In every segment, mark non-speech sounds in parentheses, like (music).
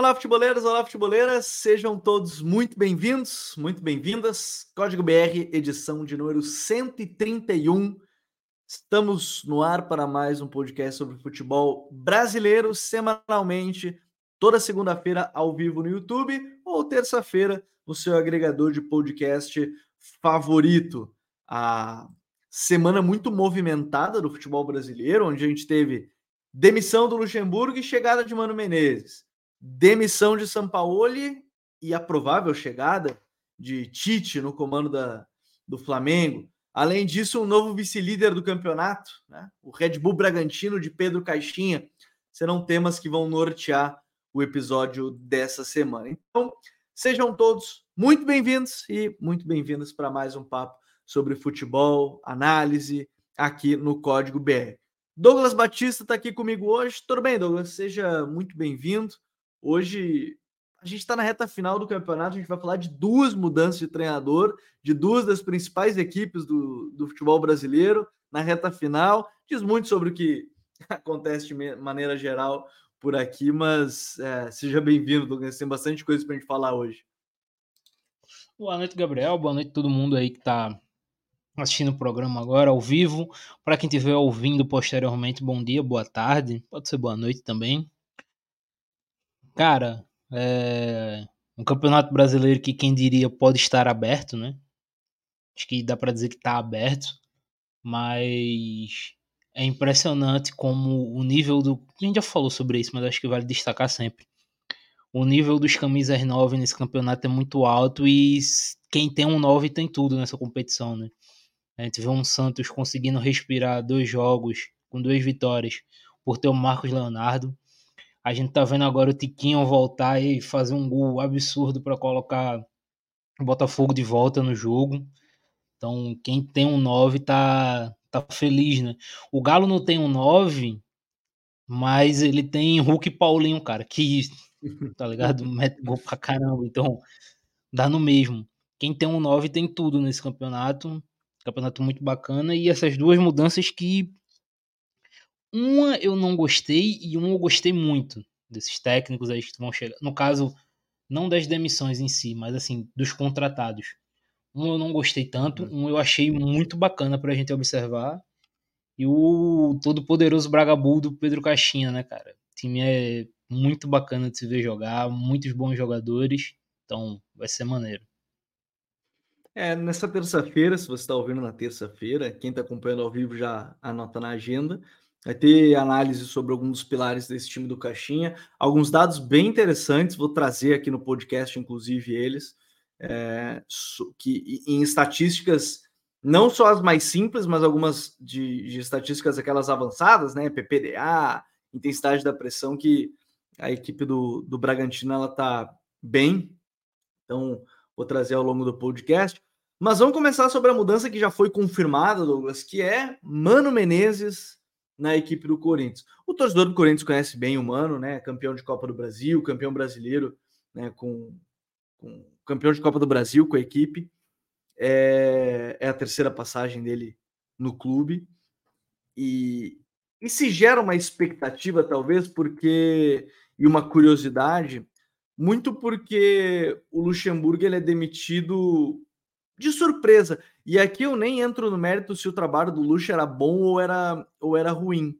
Olá, futeboleiros, olá, futeboleiras, sejam todos muito bem-vindos, muito bem-vindas. Código BR, edição de número 131. Estamos no ar para mais um podcast sobre futebol brasileiro, semanalmente, toda segunda-feira ao vivo no YouTube ou terça-feira no seu agregador de podcast favorito. A semana muito movimentada do futebol brasileiro, onde a gente teve demissão do Luxemburgo e chegada de Mano Menezes demissão de Sampaoli e a provável chegada de Tite no comando da, do Flamengo. Além disso, um novo vice-líder do campeonato, né? o Red Bull Bragantino de Pedro Caixinha, serão temas que vão nortear o episódio dessa semana. Então, sejam todos muito bem-vindos e muito bem-vindas para mais um papo sobre futebol, análise aqui no Código BR. Douglas Batista está aqui comigo hoje. Tudo bem, Douglas? Seja muito bem-vindo. Hoje a gente está na reta final do campeonato, a gente vai falar de duas mudanças de treinador, de duas das principais equipes do, do futebol brasileiro na reta final. Diz muito sobre o que (laughs) acontece de maneira geral por aqui, mas é, seja bem-vindo, Douglas. Tem bastante coisa para a gente falar hoje. Boa noite, Gabriel. Boa noite todo mundo aí que está assistindo o programa agora ao vivo. Para quem estiver ouvindo posteriormente, bom dia, boa tarde, pode ser boa noite também. Cara, é um campeonato brasileiro que quem diria pode estar aberto, né? Acho que dá para dizer que está aberto, mas é impressionante como o nível do. A gente já falou sobre isso, mas acho que vale destacar sempre. O nível dos camisas 9 nesse campeonato é muito alto e quem tem um 9 tem tudo nessa competição, né? A gente vê um Santos conseguindo respirar dois jogos com duas vitórias por ter o Marcos Leonardo. A gente tá vendo agora o Tiquinho voltar e fazer um gol absurdo para colocar o Botafogo de volta no jogo. Então, quem tem um 9 tá, tá feliz, né? O Galo não tem um 9, mas ele tem Hulk e Paulinho, cara, que, tá ligado? (laughs) Mete gol pra caramba. Então, dá no mesmo. Quem tem um 9 tem tudo nesse campeonato. Campeonato muito bacana. E essas duas mudanças que uma eu não gostei e uma eu gostei muito desses técnicos aí que vão chegar. No caso, não das demissões em si, mas assim, dos contratados. Um eu não gostei tanto, uhum. um eu achei muito bacana pra gente observar. E o todo poderoso Bragabu do Pedro Caixinha, né, cara? O time é muito bacana de se ver jogar, muitos bons jogadores. Então, vai ser maneiro. É, nessa terça-feira, se você está ouvindo na terça-feira, quem está acompanhando ao vivo já anota na agenda. Vai ter análise sobre alguns dos pilares desse time do Caixinha, alguns dados bem interessantes, vou trazer aqui no podcast, inclusive eles, é, que em estatísticas, não só as mais simples, mas algumas de, de estatísticas aquelas avançadas, né? PPDA, intensidade da pressão, que a equipe do, do Bragantino ela tá bem. Então, vou trazer ao longo do podcast. Mas vamos começar sobre a mudança que já foi confirmada, Douglas, que é Mano Menezes na equipe do Corinthians. O torcedor do Corinthians conhece bem o Mano, né? Campeão de Copa do Brasil, campeão brasileiro, né? Com, com campeão de Copa do Brasil com a equipe. É, é a terceira passagem dele no clube. E, e se gera uma expectativa, talvez, porque. E uma curiosidade, muito porque o Luxemburgo ele é demitido de surpresa. E aqui eu nem entro no mérito se o trabalho do Luxo era bom ou era, ou era ruim.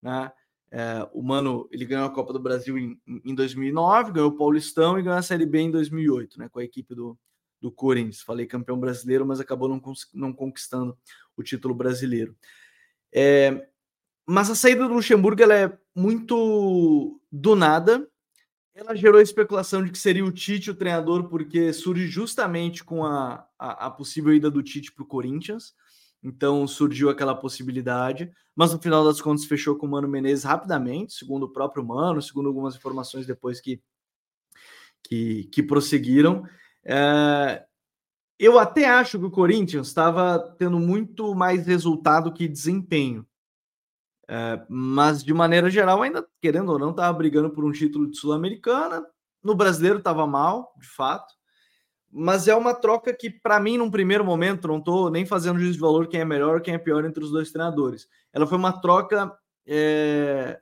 Né? É, o Mano ele ganhou a Copa do Brasil em, em 2009, ganhou o Paulistão e ganhou a Série B em 2008, né, com a equipe do, do Corinthians. Falei campeão brasileiro, mas acabou não, não conquistando o título brasileiro. É, mas a saída do Luxemburgo ela é muito do nada ela gerou especulação de que seria o Tite o treinador, porque surge justamente com a, a, a possível ida do Tite para o Corinthians. Então surgiu aquela possibilidade, mas no final das contas fechou com o Mano Menezes rapidamente, segundo o próprio Mano, segundo algumas informações depois que, que, que prosseguiram. É, eu até acho que o Corinthians estava tendo muito mais resultado que desempenho. É, mas, de maneira geral, ainda, querendo ou não, estava brigando por um título de Sul-Americana. No brasileiro estava mal, de fato. Mas é uma troca que, para mim, num primeiro momento, não estou nem fazendo juízo de valor quem é melhor quem é pior entre os dois treinadores. Ela foi uma troca. É...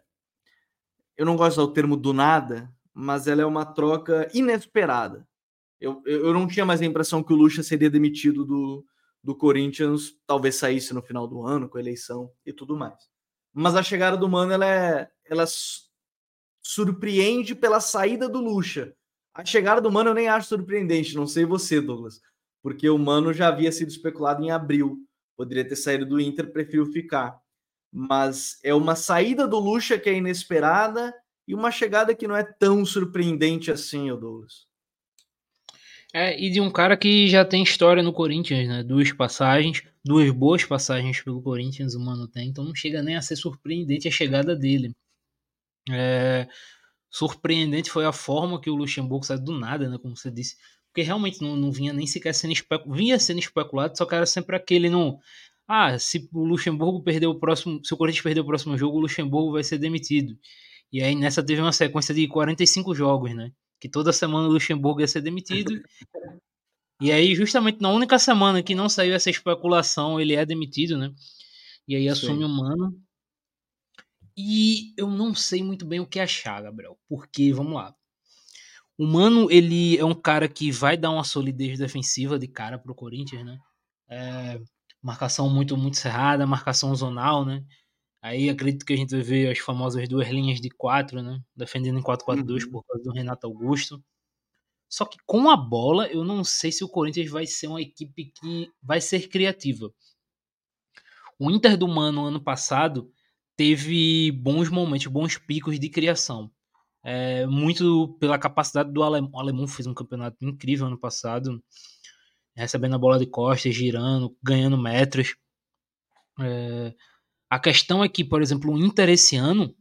Eu não gosto do termo do nada, mas ela é uma troca inesperada. Eu, eu não tinha mais a impressão que o Lucha seria demitido do, do Corinthians, talvez saísse no final do ano, com a eleição e tudo mais. Mas a chegada do Mano, ela, é, ela surpreende pela saída do Lucha. A chegada do Mano eu nem acho surpreendente, não sei você, Douglas, porque o Mano já havia sido especulado em abril. Poderia ter saído do Inter, prefiro ficar. Mas é uma saída do Lucha que é inesperada e uma chegada que não é tão surpreendente assim, Douglas. É, e de um cara que já tem história no Corinthians, né? Duas passagens, duas boas passagens pelo Corinthians o Mano tem, então não chega nem a ser surpreendente a chegada dele. É, surpreendente foi a forma que o Luxemburgo saiu do nada, né? Como você disse. Porque realmente não, não vinha nem sequer sendo especulado. Vinha sendo especulado, só que era sempre aquele não. Ah, se o Luxemburgo perder o próximo. Se o Corinthians perder o próximo jogo, o Luxemburgo vai ser demitido. E aí nessa teve uma sequência de 45 jogos, né? Que toda semana o Luxemburgo ia ser demitido. (laughs) e aí, justamente na única semana que não saiu essa especulação, ele é demitido, né? E aí assume Sim. o Mano. E eu não sei muito bem o que achar, Gabriel, porque, vamos lá. O Mano, ele é um cara que vai dar uma solidez defensiva de cara pro Corinthians, né? É, marcação muito, muito cerrada, marcação zonal, né? Aí acredito que a gente vai ver as famosas duas linhas de quatro, né? Defendendo em 4-4-2 uhum. por causa do Renato Augusto. Só que com a bola, eu não sei se o Corinthians vai ser uma equipe que vai ser criativa. O Inter do Mano ano passado teve bons momentos, bons picos de criação. É, muito pela capacidade do alemão. O alemão fez um campeonato incrível ano passado, recebendo a bola de costas, girando, ganhando metros. É, a questão é que, por exemplo, o Inter esse ano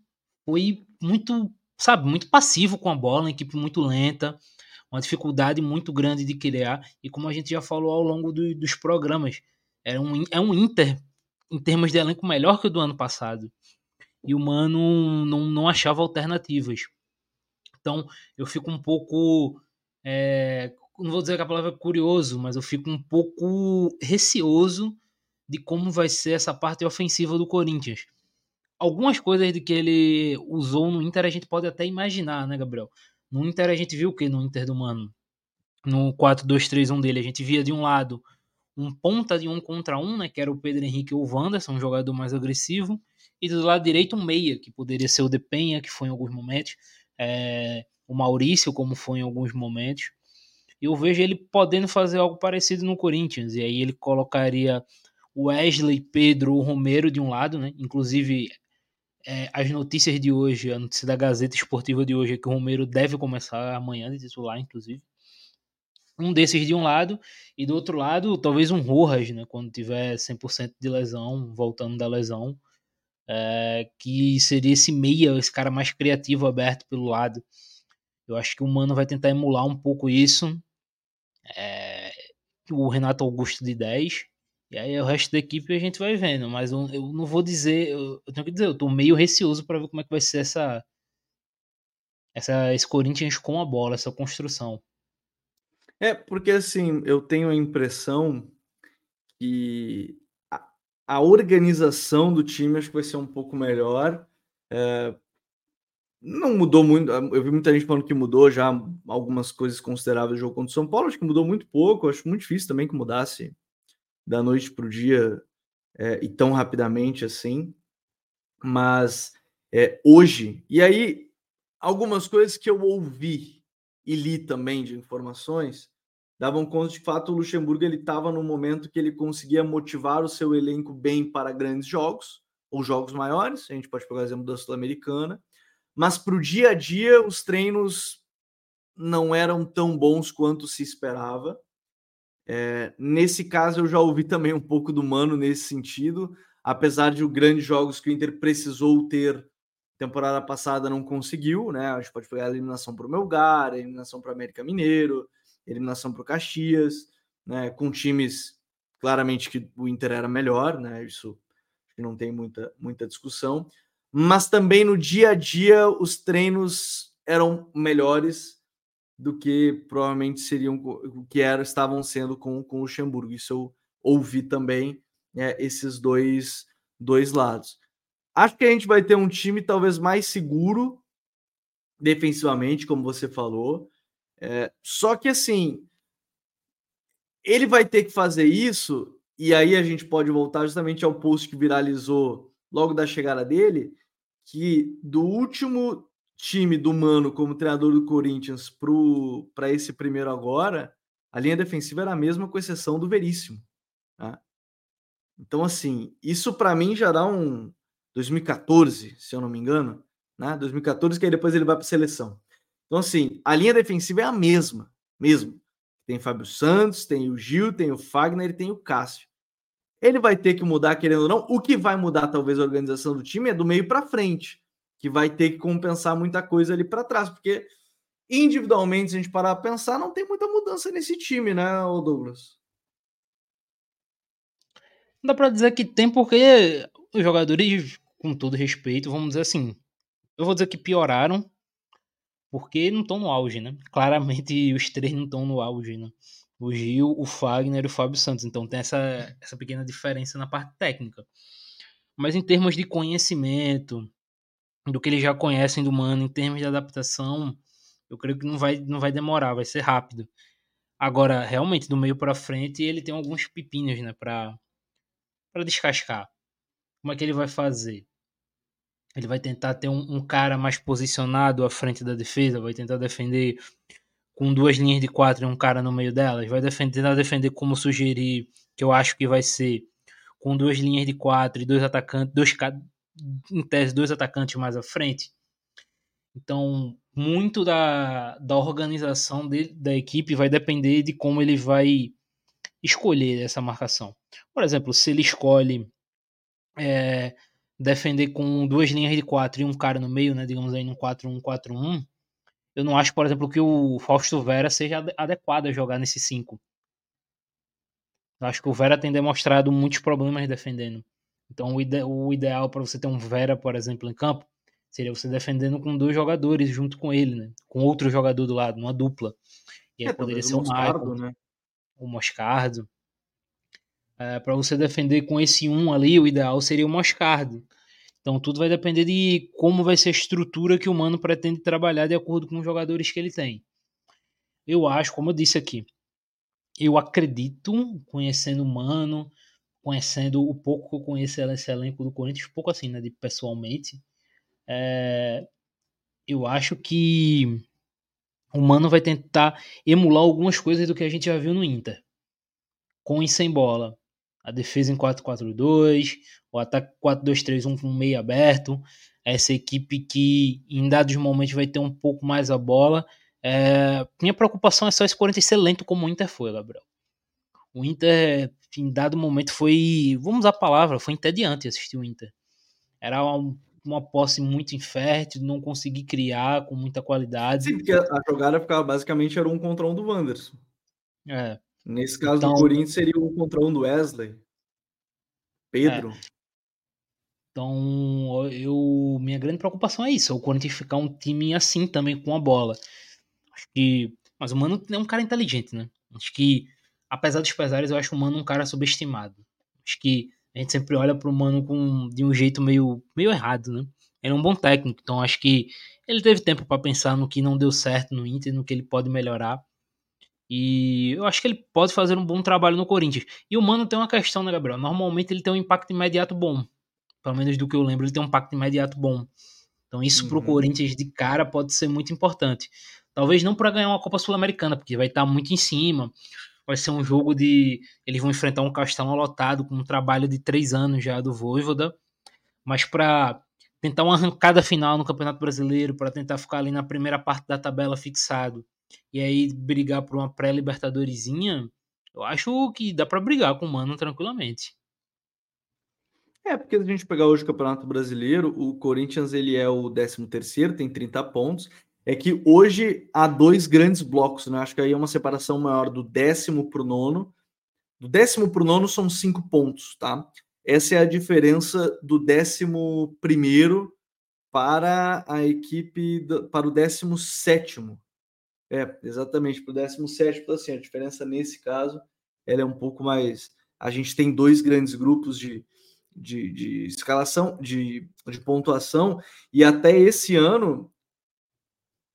foi muito, sabe, muito passivo com a bola, uma equipe muito lenta, uma dificuldade muito grande de criar. E como a gente já falou ao longo do, dos programas, é um, é um Inter, em termos de elenco, melhor que o do ano passado. E o Mano não, não achava alternativas. Então eu fico um pouco. É, não vou dizer que a palavra é curioso, mas eu fico um pouco receoso de como vai ser essa parte ofensiva do Corinthians. Algumas coisas de que ele usou no Inter a gente pode até imaginar, né, Gabriel? No Inter a gente viu o que no Inter do Mano? No 4-2-3-1 dele, a gente via de um lado um ponta de um contra um, né, que era o Pedro Henrique ou o Wanderson, um jogador mais agressivo, e do lado direito um meia, que poderia ser o Depenha, que foi em alguns momentos, é, o Maurício, como foi em alguns momentos. Eu vejo ele podendo fazer algo parecido no Corinthians, e aí ele colocaria Wesley, Pedro, o Romero de um lado, né? Inclusive, é, as notícias de hoje, a notícia da Gazeta Esportiva de hoje é que o Romero deve começar amanhã de titular, inclusive. Um desses de um lado, e do outro lado, talvez um Rojas, né? Quando tiver 100% de lesão, voltando da lesão. É, que seria esse meia, esse cara mais criativo, aberto pelo lado. Eu acho que o Mano vai tentar emular um pouco isso. É, o Renato Augusto de 10 e aí o resto da equipe a gente vai vendo, mas eu, eu não vou dizer, eu, eu, tenho que dizer, eu tô meio receoso para ver como é que vai ser essa, essa esse Corinthians com a bola, essa construção. É, porque assim, eu tenho a impressão que a, a organização do time acho que vai ser um pouco melhor. É, não mudou muito. Eu vi muita gente falando que mudou já algumas coisas consideráveis do jogo contra o São Paulo. Acho que mudou muito pouco. Acho muito difícil também que mudasse da noite para o dia é, e tão rapidamente assim. Mas é, hoje, e aí algumas coisas que eu ouvi e li também de informações davam conta de fato o Luxemburgo ele estava no momento que ele conseguia motivar o seu elenco bem para grandes jogos ou jogos maiores. A gente pode pegar o exemplo da Sul-Americana, mas para o dia a dia os treinos não eram tão bons quanto se esperava. É, nesse caso, eu já ouvi também um pouco do Mano nesse sentido, apesar de os grandes jogos que o Inter precisou ter temporada passada não conseguiu, né? A gente pode pegar a eliminação para o Melgar, a eliminação para o América Mineiro, eliminação para o Caxias, né? Com times claramente que o Inter era melhor, né? Isso não tem muita, muita discussão. Mas também no dia a dia os treinos eram melhores do que provavelmente seriam que era, estavam sendo com, com o Luxemburgo. Isso eu ouvi também é, esses dois, dois lados. Acho que a gente vai ter um time talvez mais seguro defensivamente, como você falou. É, só que assim, ele vai ter que fazer isso, e aí a gente pode voltar justamente ao post que viralizou logo da chegada dele, que do último time do Mano como treinador do Corinthians para esse primeiro agora, a linha defensiva era a mesma, com exceção do Veríssimo. Tá? Então, assim, isso para mim já dá um 2014, se eu não me engano, né? 2014, que aí depois ele vai para seleção. Então, assim, a linha defensiva é a mesma, mesmo. Tem Fábio Santos, tem o Gil, tem o Fagner e tem o Cássio. Ele vai ter que mudar, querendo ou não. O que vai mudar, talvez, a organização do time é do meio para frente, que vai ter que compensar muita coisa ali para trás, porque individualmente, se a gente parar a pensar, não tem muita mudança nesse time, né, Douglas? Dá para dizer que tem, porque os jogadores, com todo respeito, vamos dizer assim, eu vou dizer que pioraram porque não estão no auge, né? (laughs) Claramente os três não estão no auge, né? O Gil, o Fagner e o Fábio Santos. Então tem essa, essa pequena diferença na parte técnica. Mas em termos de conhecimento, do que eles já conhecem do Mano, em termos de adaptação, eu creio que não vai, não vai demorar, vai ser rápido. Agora, realmente, do meio para frente, ele tem alguns pepinos, né, para descascar. Como é que ele vai fazer? Ele vai tentar ter um, um, cara mais posicionado à frente da defesa, vai tentar defender com duas linhas de quatro e um cara no meio delas, vai defender, tentar defender como sugerir, que eu acho que vai ser com duas linhas de quatro e dois atacantes, dois em tese dois atacantes mais à frente. Então, muito da, da organização de, da equipe vai depender de como ele vai escolher essa marcação. Por exemplo, se ele escolhe é, defender com duas linhas de quatro e um cara no meio, né, digamos aí no 4-1-4-1, eu não acho, por exemplo, que o Fausto Vera seja adequado a jogar nesse 5. Eu acho que o Vera tem demonstrado muitos problemas defendendo. Então, o, ide o ideal para você ter um Vera, por exemplo, em campo, seria você defendendo com dois jogadores junto com ele, né? Com outro jogador do lado, uma dupla. E aí é, poderia ser o Moscardo, né? o Moscardo. É, para você defender com esse um ali, o ideal seria o Moscardo. Então tudo vai depender de como vai ser a estrutura que o Mano pretende trabalhar de acordo com os jogadores que ele tem. Eu acho, como eu disse aqui, eu acredito, conhecendo o Mano, conhecendo o pouco que eu conheço esse elenco do Corinthians, pouco assim, né, de pessoalmente, é, eu acho que o Mano vai tentar emular algumas coisas do que a gente já viu no Inter. Com e sem bola a defesa em 4-4-2, o ataque 4-2-3-1 com meio aberto, essa equipe que em dados momentos vai ter um pouco mais a bola. É, minha preocupação é só esse Corinthians ser lento como o Inter foi, Gabriel. O Inter, em dado momento, foi, vamos usar a palavra, foi entediante assistir o Inter. Era uma, uma posse muito infértil, não consegui criar com muita qualidade. Sim, porque a jogada ficava basicamente era um contra um do Wanderson. É. Nesse caso então, do Corinthians seria o contra um do Wesley. Pedro. É. Então, eu minha grande preocupação é isso, é o Corinthians ficar um time assim também com a bola. Acho que, mas o Mano é um cara inteligente, né? Acho que apesar dos pesares, eu acho o Mano um cara subestimado. Acho que a gente sempre olha pro Mano com de um jeito meio meio errado, né? Ele é um bom técnico, então acho que ele teve tempo para pensar no que não deu certo no Inter, no que ele pode melhorar. E eu acho que ele pode fazer um bom trabalho no Corinthians. E o Mano tem uma questão, né, Gabriel? Normalmente ele tem um impacto imediato bom. Pelo menos do que eu lembro, ele tem um impacto imediato bom. Então isso uhum. pro Corinthians de cara pode ser muito importante. Talvez não para ganhar uma Copa Sul-Americana, porque vai estar tá muito em cima. Vai ser um jogo de. Eles vão enfrentar um Castelão lotado com um trabalho de três anos já do Voivoda. Mas para tentar uma arrancada final no Campeonato Brasileiro, para tentar ficar ali na primeira parte da tabela fixado e aí brigar por uma pré-libertadoresinha, eu acho que dá para brigar com o Mano tranquilamente. É, porque se a gente pegar hoje o Campeonato Brasileiro, o Corinthians ele é o 13 terceiro, tem 30 pontos. É que hoje há dois grandes blocos, né? Acho que aí é uma separação maior do décimo para o nono. Do décimo para o nono são cinco pontos, tá? Essa é a diferença do décimo primeiro para a equipe, para o décimo sétimo. É, exatamente, para o 17, então, assim, a diferença nesse caso ela é um pouco mais. A gente tem dois grandes grupos de, de, de escalação, de, de pontuação, e até esse ano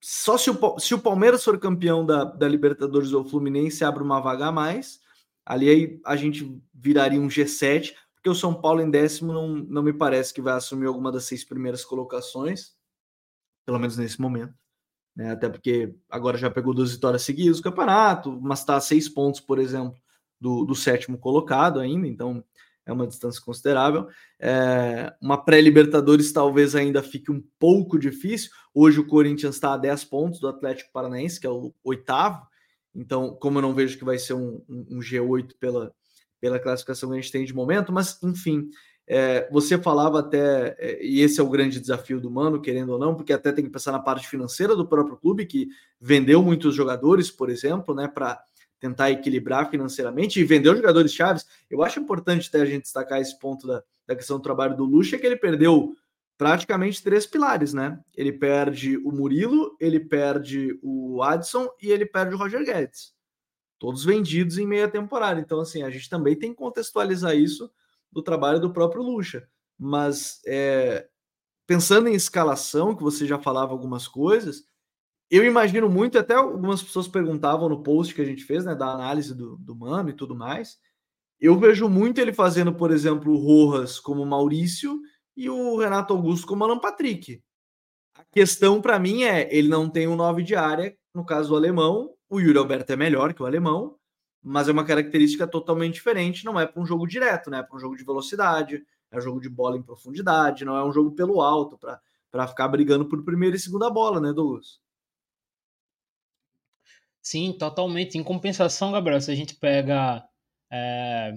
só se o, se o Palmeiras for campeão da, da Libertadores ou Fluminense abre uma vaga a mais, ali aí a gente viraria um G7, porque o São Paulo em décimo não, não me parece que vai assumir alguma das seis primeiras colocações, pelo menos nesse momento. Né? Até porque agora já pegou duas vitórias seguidas no campeonato, mas está a seis pontos, por exemplo, do, do sétimo colocado ainda, então é uma distância considerável. É, uma pré-Libertadores talvez ainda fique um pouco difícil. Hoje o Corinthians está a 10 pontos do Atlético Paranaense, que é o oitavo. Então, como eu não vejo que vai ser um, um, um G8 pela, pela classificação que a gente tem de momento, mas enfim, é, você falava até, é, e esse é o grande desafio do Mano, querendo ou não, porque até tem que pensar na parte financeira do próprio clube, que vendeu muitos jogadores, por exemplo, né, para tentar equilibrar financeiramente e vendeu jogadores chaves. Eu acho importante até a gente destacar esse ponto da, da questão do trabalho do Lucha, que ele perdeu praticamente três pilares, né? Ele perde o Murilo, ele perde o Adson e ele perde o Roger Guedes. Todos vendidos em meia temporada. Então, assim, a gente também tem que contextualizar isso do trabalho do próprio Lucha. Mas é, pensando em escalação, que você já falava algumas coisas, eu imagino muito, até algumas pessoas perguntavam no post que a gente fez, né, da análise do, do Mano e tudo mais. Eu vejo muito ele fazendo, por exemplo, o Rojas como Maurício e o Renato Augusto como Alan Patrick. A questão para mim é, ele não tem um 9 de área, no caso do alemão, o Yuri Alberto é melhor que o alemão, mas é uma característica totalmente diferente, não é para um jogo direto, né? É para um jogo de velocidade, é um jogo de bola em profundidade, não é um jogo pelo alto para ficar brigando por primeira e segunda bola, né, Douglas? Sim, totalmente. Em compensação, Gabriel, se a gente pega é,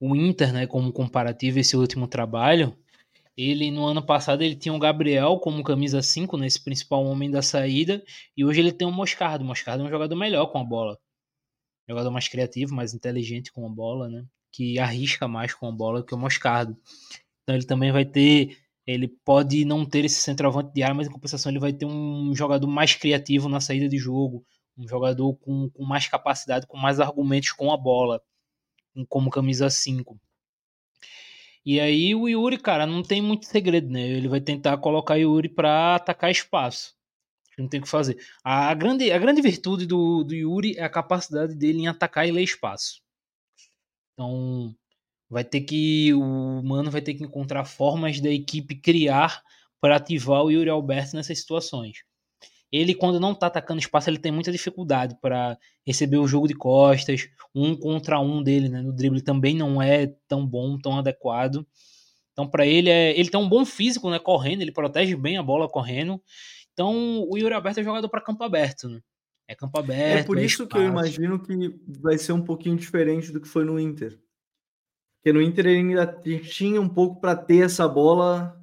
o Inter, né, como comparativo esse último trabalho, ele no ano passado ele tinha o Gabriel como camisa 5, nesse né, principal homem da saída, e hoje ele tem o Moscardo. O Moscardo é um jogador melhor com a bola. Jogador mais criativo, mais inteligente com a bola, né? Que arrisca mais com a bola que o Moscardo. Então ele também vai ter ele pode não ter esse centroavante de ar, mas em compensação ele vai ter um jogador mais criativo na saída de jogo, um jogador com, com mais capacidade, com mais argumentos com a bola, como camisa 5. E aí o Yuri, cara, não tem muito segredo, né? Ele vai tentar colocar Yuri para atacar espaço. Não tem o que fazer. A grande, a grande virtude do, do Yuri é a capacidade dele em atacar e ler espaço. Então, vai ter que. O Mano vai ter que encontrar formas da equipe criar para ativar o Yuri Alberto nessas situações ele quando não tá atacando espaço, ele tem muita dificuldade para receber o jogo de costas, um contra um dele, né, no drible também não é tão bom, tão adequado. Então para ele é, ele tem um bom físico, né, correndo, ele protege bem a bola correndo. Então o Yuri Alberto é jogador para campo aberto, né? É campo aberto. É por é isso que eu imagino que vai ser um pouquinho diferente do que foi no Inter. Porque no Inter ele ainda tinha um pouco para ter essa bola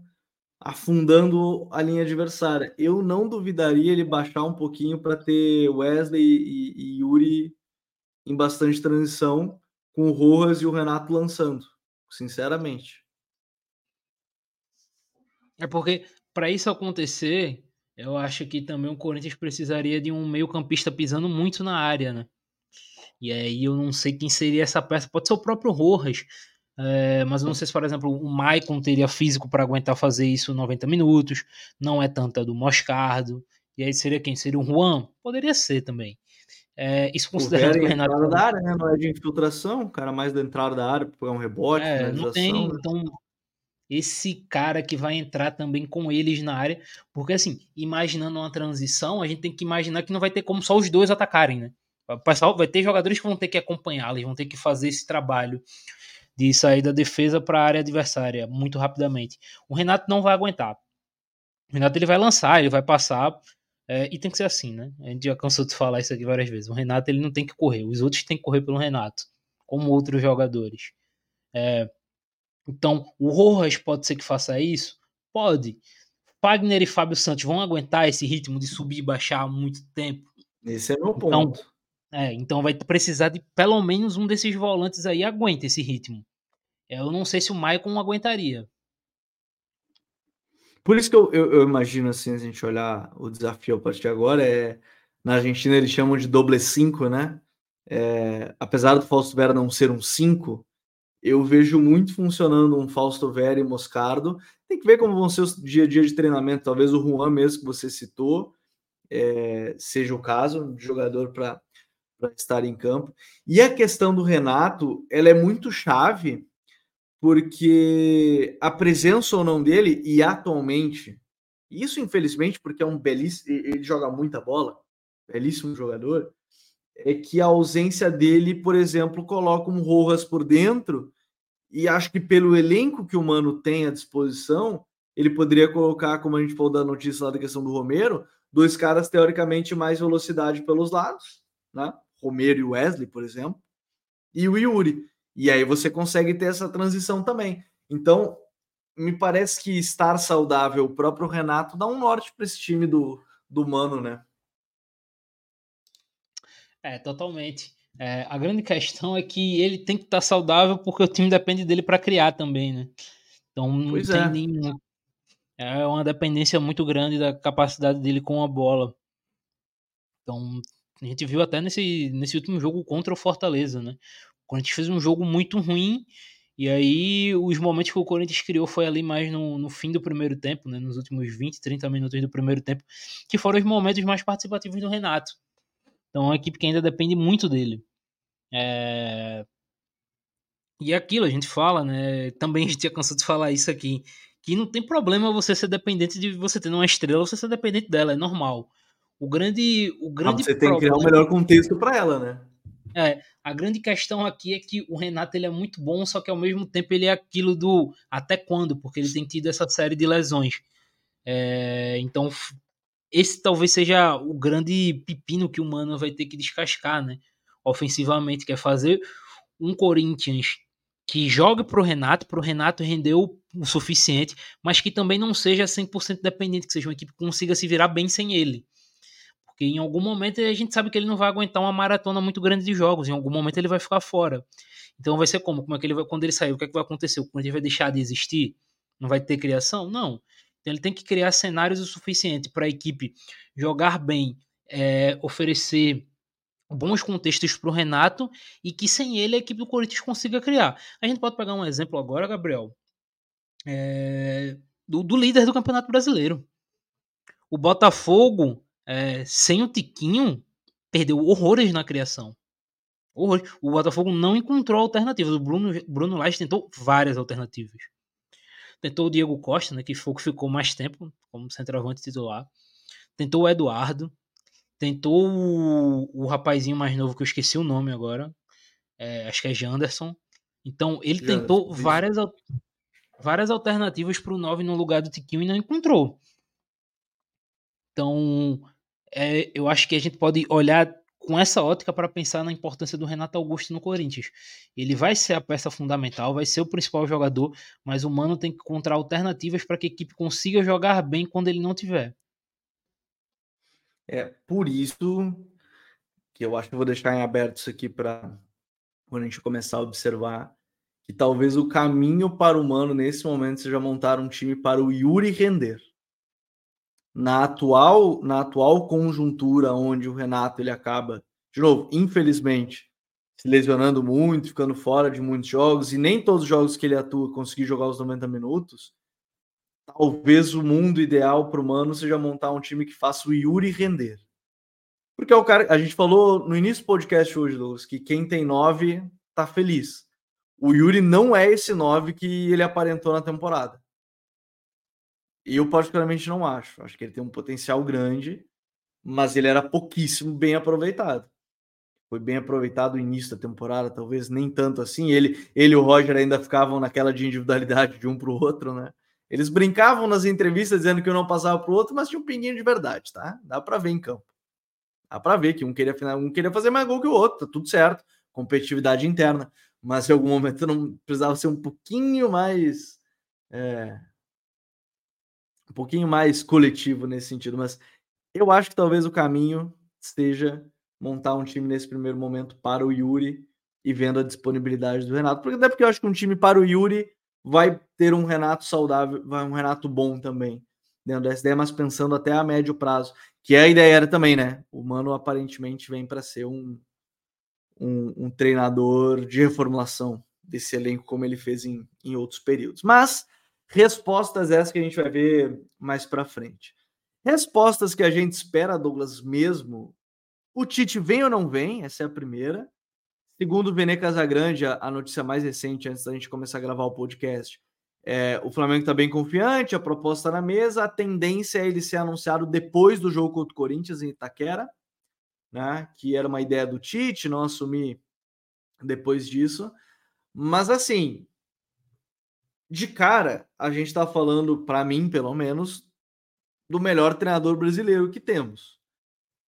afundando a linha adversária. Eu não duvidaria ele baixar um pouquinho para ter Wesley e, e, Yuri em bastante transição, com o Rojas e o Renato lançando, sinceramente. É porque para isso acontecer, eu acho que também o Corinthians precisaria de um meio-campista pisando muito na área, né? E aí eu não sei quem seria essa peça. Pode ser o próprio Rojas, é, mas eu não sei se, por exemplo, o Maicon teria físico para aguentar fazer isso 90 minutos. Não é tanta do Moscardo. E aí seria quem? Seria o Juan? Poderia ser também. É, isso considerando que o Renato. da área, né? Não é de infiltração, o cara mais da entrada da área, pegar um rebote. É, não tem, né? então. Esse cara que vai entrar também com eles na área, porque assim, imaginando uma transição, a gente tem que imaginar que não vai ter como só os dois atacarem, né? O pessoal vai ter jogadores que vão ter que acompanhá-los, vão ter que fazer esse trabalho de sair da defesa para a área adversária muito rapidamente. O Renato não vai aguentar. O Renato ele vai lançar, ele vai passar, é, e tem que ser assim, né? A gente já cansou de falar isso aqui várias vezes. O Renato ele não tem que correr, os outros têm que correr pelo Renato, como outros jogadores. É, então, o Rojas pode ser que faça isso? Pode. Fagner e Fábio Santos vão aguentar esse ritmo de subir e baixar há muito tempo? Esse é meu então, ponto. Então, é, então vai precisar de pelo menos um desses volantes aí aguente esse ritmo. Eu não sei se o Maicon aguentaria. Por isso que eu, eu, eu, imagino assim, a gente olhar o desafio a partir de agora, é na Argentina eles chamam de doble 5, né? É, apesar do Fausto Vera não ser um 5, eu vejo muito funcionando um Fausto Vera e Moscardo. Tem que ver como vão ser os dia a dia de treinamento. Talvez o Juan mesmo que você citou, é, seja o caso, de jogador para estar em campo. E a questão do Renato, ela é muito chave, porque a presença ou não dele, e atualmente, isso infelizmente, porque é um belíssimo, ele joga muita bola, belíssimo jogador, é que a ausência dele, por exemplo, coloca um Rojas por dentro, e acho que pelo elenco que o Mano tem à disposição, ele poderia colocar, como a gente falou da notícia lá da questão do Romero, dois caras teoricamente mais velocidade pelos lados, né? Romero e Wesley, por exemplo, e o Yuri. E aí você consegue ter essa transição também. Então, me parece que estar saudável o próprio Renato dá um norte para esse time do, do Mano, né? É, totalmente. É, a grande questão é que ele tem que estar saudável porque o time depende dele para criar também, né? Então não pois tem é. É uma dependência muito grande da capacidade dele com a bola. Então, a gente viu até nesse, nesse último jogo contra o Fortaleza, né? Corinthians fez um jogo muito ruim. E aí, os momentos que o Corinthians criou foi ali mais no, no fim do primeiro tempo, né? Nos últimos 20, 30 minutos do primeiro tempo, que foram os momentos mais participativos do Renato. Então, é uma equipe que ainda depende muito dele. É... E é aquilo, a gente fala, né? Também (laughs) a gente tinha cansado de falar isso aqui. Que não tem problema você ser dependente de você ter uma estrela, você ser dependente dela, é normal. O grande. O grande ah, você tem que criar o um melhor contexto para ela, né? É, a grande questão aqui é que o Renato ele é muito bom, só que ao mesmo tempo ele é aquilo do até quando, porque ele tem tido essa série de lesões. É, então esse talvez seja o grande pepino que o Mano vai ter que descascar, né? Ofensivamente, quer fazer um Corinthians que jogue para o Renato, para o Renato render o suficiente, mas que também não seja 100% dependente, que seja uma equipe que consiga se virar bem sem ele. Porque em algum momento a gente sabe que ele não vai aguentar uma maratona muito grande de jogos, em algum momento ele vai ficar fora. Então vai ser como? Como é que ele vai, quando ele sair, o que, é que vai acontecer? O Corinthians vai deixar de existir? Não vai ter criação? Não. Então ele tem que criar cenários o suficiente para a equipe jogar bem, é, oferecer bons contextos para o Renato e que sem ele a equipe do Corinthians consiga criar. A gente pode pegar um exemplo agora, Gabriel, é, do, do, líder do Campeonato Brasileiro. O Botafogo, é, sem o Tiquinho, perdeu horrores na criação. Horrores. O Botafogo não encontrou alternativas. O Bruno, Bruno Lage tentou várias alternativas. Tentou o Diego Costa, né, que foi que ficou mais tempo como centroavante titular. Tentou o Eduardo. Tentou o, o rapazinho mais novo, que eu esqueci o nome agora. É, acho que é Janderson. Então, ele Janderson, tentou várias, várias alternativas para o 9 no lugar do Tiquinho e não encontrou. Então, é, eu acho que a gente pode olhar com essa ótica para pensar na importância do Renato Augusto no Corinthians. Ele vai ser a peça fundamental, vai ser o principal jogador, mas o Mano tem que encontrar alternativas para que a equipe consiga jogar bem quando ele não tiver. É por isso que eu acho que vou deixar em aberto isso aqui para quando a gente começar a observar que talvez o caminho para o Mano nesse momento seja montar um time para o Yuri render na atual, na atual conjuntura onde o Renato ele acaba, de novo, infelizmente, se lesionando muito, ficando fora de muitos jogos, e nem todos os jogos que ele atua conseguir jogar os 90 minutos, talvez o mundo ideal para o Mano seja montar um time que faça o Yuri render. Porque é o cara, a gente falou no início do podcast hoje, Douglas, que quem tem nove tá feliz. O Yuri não é esse nove que ele aparentou na temporada. Eu, particularmente, não acho. Acho que ele tem um potencial grande, mas ele era pouquíssimo bem aproveitado. Foi bem aproveitado no início da temporada, talvez nem tanto assim. Ele, ele e o Roger ainda ficavam naquela de individualidade de um para o outro, né? Eles brincavam nas entrevistas dizendo que eu não passava para o outro, mas tinha um pinguinho de verdade, tá? Dá para ver em campo. Dá para ver que um queria, um queria fazer mais gol que o outro, tá tudo certo. Competitividade interna. Mas em algum momento não precisava ser um pouquinho mais é, um pouquinho mais coletivo nesse sentido, mas eu acho que talvez o caminho seja montar um time nesse primeiro momento para o Yuri e vendo a disponibilidade do Renato, porque até porque eu acho que um time para o Yuri vai ter um Renato saudável, vai um Renato bom também dentro dessa ideia, mas pensando até a médio prazo, que a ideia era também, né? O Mano aparentemente vem para ser um, um, um, treinador de reformulação desse elenco, como ele fez em, em outros períodos. Mas Respostas essas que a gente vai ver mais para frente. Respostas que a gente espera, Douglas, mesmo. O Tite vem ou não vem? Essa é a primeira. Segundo o Vene Casagrande, a notícia mais recente, antes da gente começar a gravar o podcast, é, o Flamengo está bem confiante, a proposta na mesa, a tendência é ele ser anunciado depois do jogo contra o Corinthians em Itaquera, né? Que era uma ideia do Tite, não assumir depois disso. Mas assim, de cara, a gente está falando, para mim, pelo menos, do melhor treinador brasileiro que temos.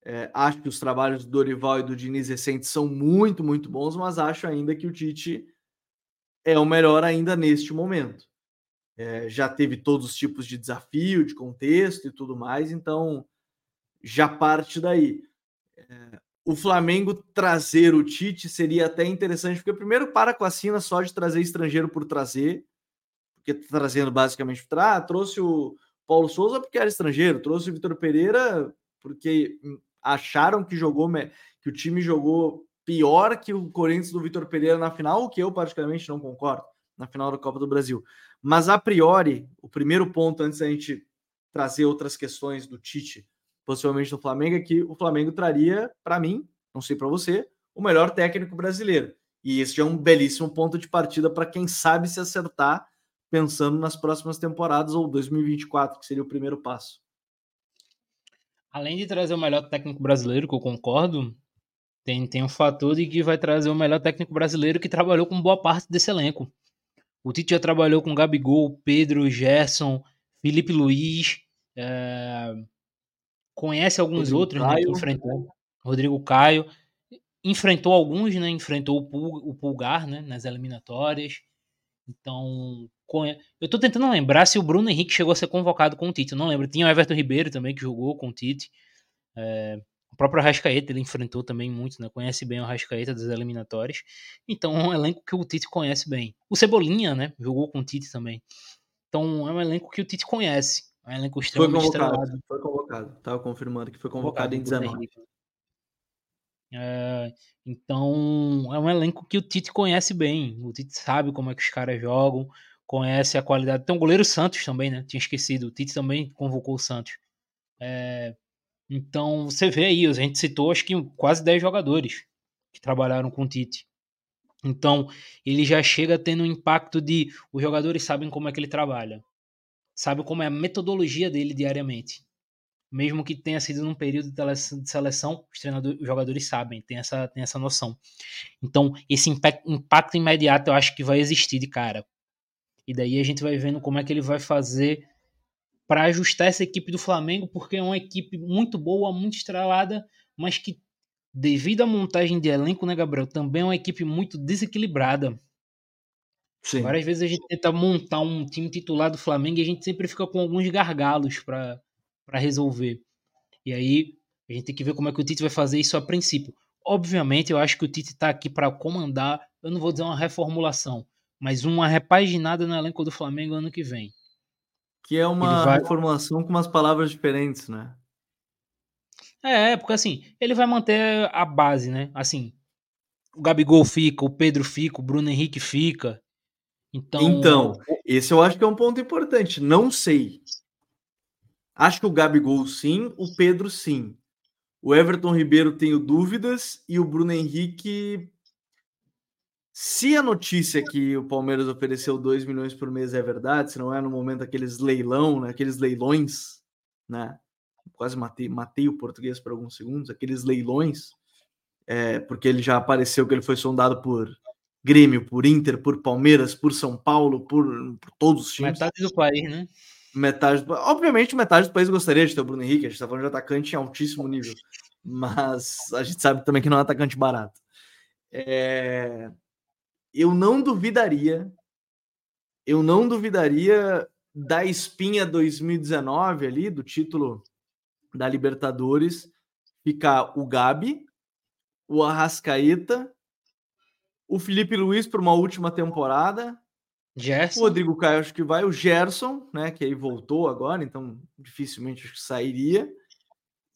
É, acho que os trabalhos do Dorival e do Diniz recentes são muito, muito bons, mas acho ainda que o Tite é o melhor ainda neste momento. É, já teve todos os tipos de desafio, de contexto e tudo mais, então já parte daí. É, o Flamengo trazer o Tite seria até interessante, porque primeiro para com a Sina só de trazer estrangeiro por trazer, porque tá trazendo basicamente ah, trouxe o Paulo Souza porque era estrangeiro, trouxe o Vitor Pereira porque acharam que jogou que o time jogou pior que o Corinthians do Vitor Pereira na final, o que eu particularmente não concordo, na final da Copa do Brasil. Mas a priori, o primeiro ponto antes da gente trazer outras questões do Tite, possivelmente no Flamengo, é que o Flamengo traria para mim, não sei para você, o melhor técnico brasileiro. E esse é um belíssimo ponto de partida para quem sabe se acertar pensando nas próximas temporadas ou 2024, que seria o primeiro passo. Além de trazer o melhor técnico brasileiro, que eu concordo, tem, tem um fator de que vai trazer o melhor técnico brasileiro que trabalhou com boa parte desse elenco. O Tite já trabalhou com Gabigol, Pedro, Gerson, Felipe Luiz, é... conhece alguns Rodrigo outros né, que enfrentou. Rodrigo Caio. Enfrentou alguns, né? Enfrentou o, Pul o Pulgar né, nas eliminatórias. Então, eu tô tentando lembrar se o Bruno Henrique chegou a ser convocado com o Tite. Eu não lembro. Tinha o Everton Ribeiro também que jogou com o Tite. É, o próprio Arrascaeta ele enfrentou também muito, né? Conhece bem o Arrascaeta das eliminatórias. Então é um elenco que o Tite conhece bem. O Cebolinha, né? Jogou com o Tite também. Então é um elenco que o Tite conhece. É um elenco extremamente foi convocado, estrelado. Foi convocado. Tava confirmando que foi convocado, convocado em 19. É, então é um elenco que o Tite conhece bem. O Tite sabe como é que os caras jogam conhece a qualidade. Tem o goleiro Santos também, né? Tinha esquecido. O Tite também convocou o Santos. É, então, você vê aí, a gente citou acho que quase 10 jogadores que trabalharam com o Tite. Então, ele já chega tendo um impacto de os jogadores sabem como é que ele trabalha. Sabe como é a metodologia dele diariamente. Mesmo que tenha sido num período de seleção, os, treinadores, os jogadores sabem, tem essa, tem essa noção. Então, esse impacto imediato eu acho que vai existir de cara. E daí a gente vai vendo como é que ele vai fazer para ajustar essa equipe do Flamengo, porque é uma equipe muito boa, muito estrelada, mas que devido à montagem de elenco, né, Gabriel, também é uma equipe muito desequilibrada. Sim. Várias vezes a gente tenta montar um time titular do Flamengo e a gente sempre fica com alguns gargalos para resolver. E aí a gente tem que ver como é que o Tite vai fazer isso a princípio. Obviamente, eu acho que o Tite está aqui para comandar, eu não vou dizer uma reformulação, mas uma repaginada no elenco do Flamengo ano que vem. Que é uma vai... reformulação com umas palavras diferentes, né? É, porque assim, ele vai manter a base, né? Assim, o Gabigol fica, o Pedro fica, o Bruno Henrique fica. Então, então esse eu acho que é um ponto importante. Não sei. Acho que o Gabigol sim, o Pedro sim. O Everton Ribeiro tenho dúvidas e o Bruno Henrique se a notícia que o Palmeiras ofereceu 2 milhões por mês é verdade, se não é no momento aqueles leilão, né, aqueles leilões, né? Quase matei, matei o português por alguns segundos, aqueles leilões, é, porque ele já apareceu que ele foi sondado por Grêmio, por Inter, por Palmeiras, por São Paulo, por, por todos os times. Metade do país, né? Metade do, obviamente, metade do país gostaria de ter o Bruno Henrique, a gente está falando de atacante em altíssimo nível, mas a gente sabe também que não é um atacante barato. É, eu não duvidaria, eu não duvidaria da espinha 2019 ali, do título da Libertadores, ficar o Gabi, o Arrascaeta, o Felipe Luiz por uma última temporada, Gerson. o Rodrigo Caio acho que vai, o Gerson, né, que aí voltou agora, então dificilmente acho que sairia.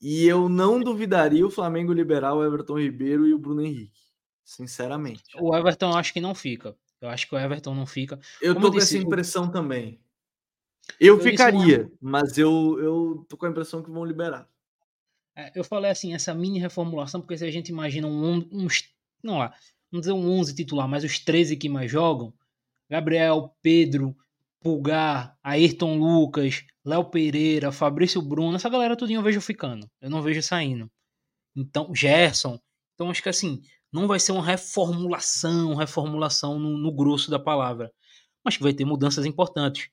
E eu não duvidaria o Flamengo liberar o Everton Ribeiro e o Bruno Henrique sinceramente. O Everton acho que não fica. Eu acho que o Everton não fica. Eu Como tô eu disse, com essa impressão também. Eu, eu ficaria, mas eu, eu tô com a impressão que vão liberar. É, eu falei assim, essa mini reformulação, porque se a gente imagina um, uns. Não lá, vamos dizer um 11 titular, mas os 13 que mais jogam: Gabriel, Pedro, Pulgar, Ayrton Lucas, Léo Pereira, Fabrício Bruno, essa galera tudinho eu vejo ficando. Eu não vejo saindo. Então, Gerson. Então, acho que assim, não vai ser uma reformulação, reformulação no, no grosso da palavra. Mas que vai ter mudanças importantes.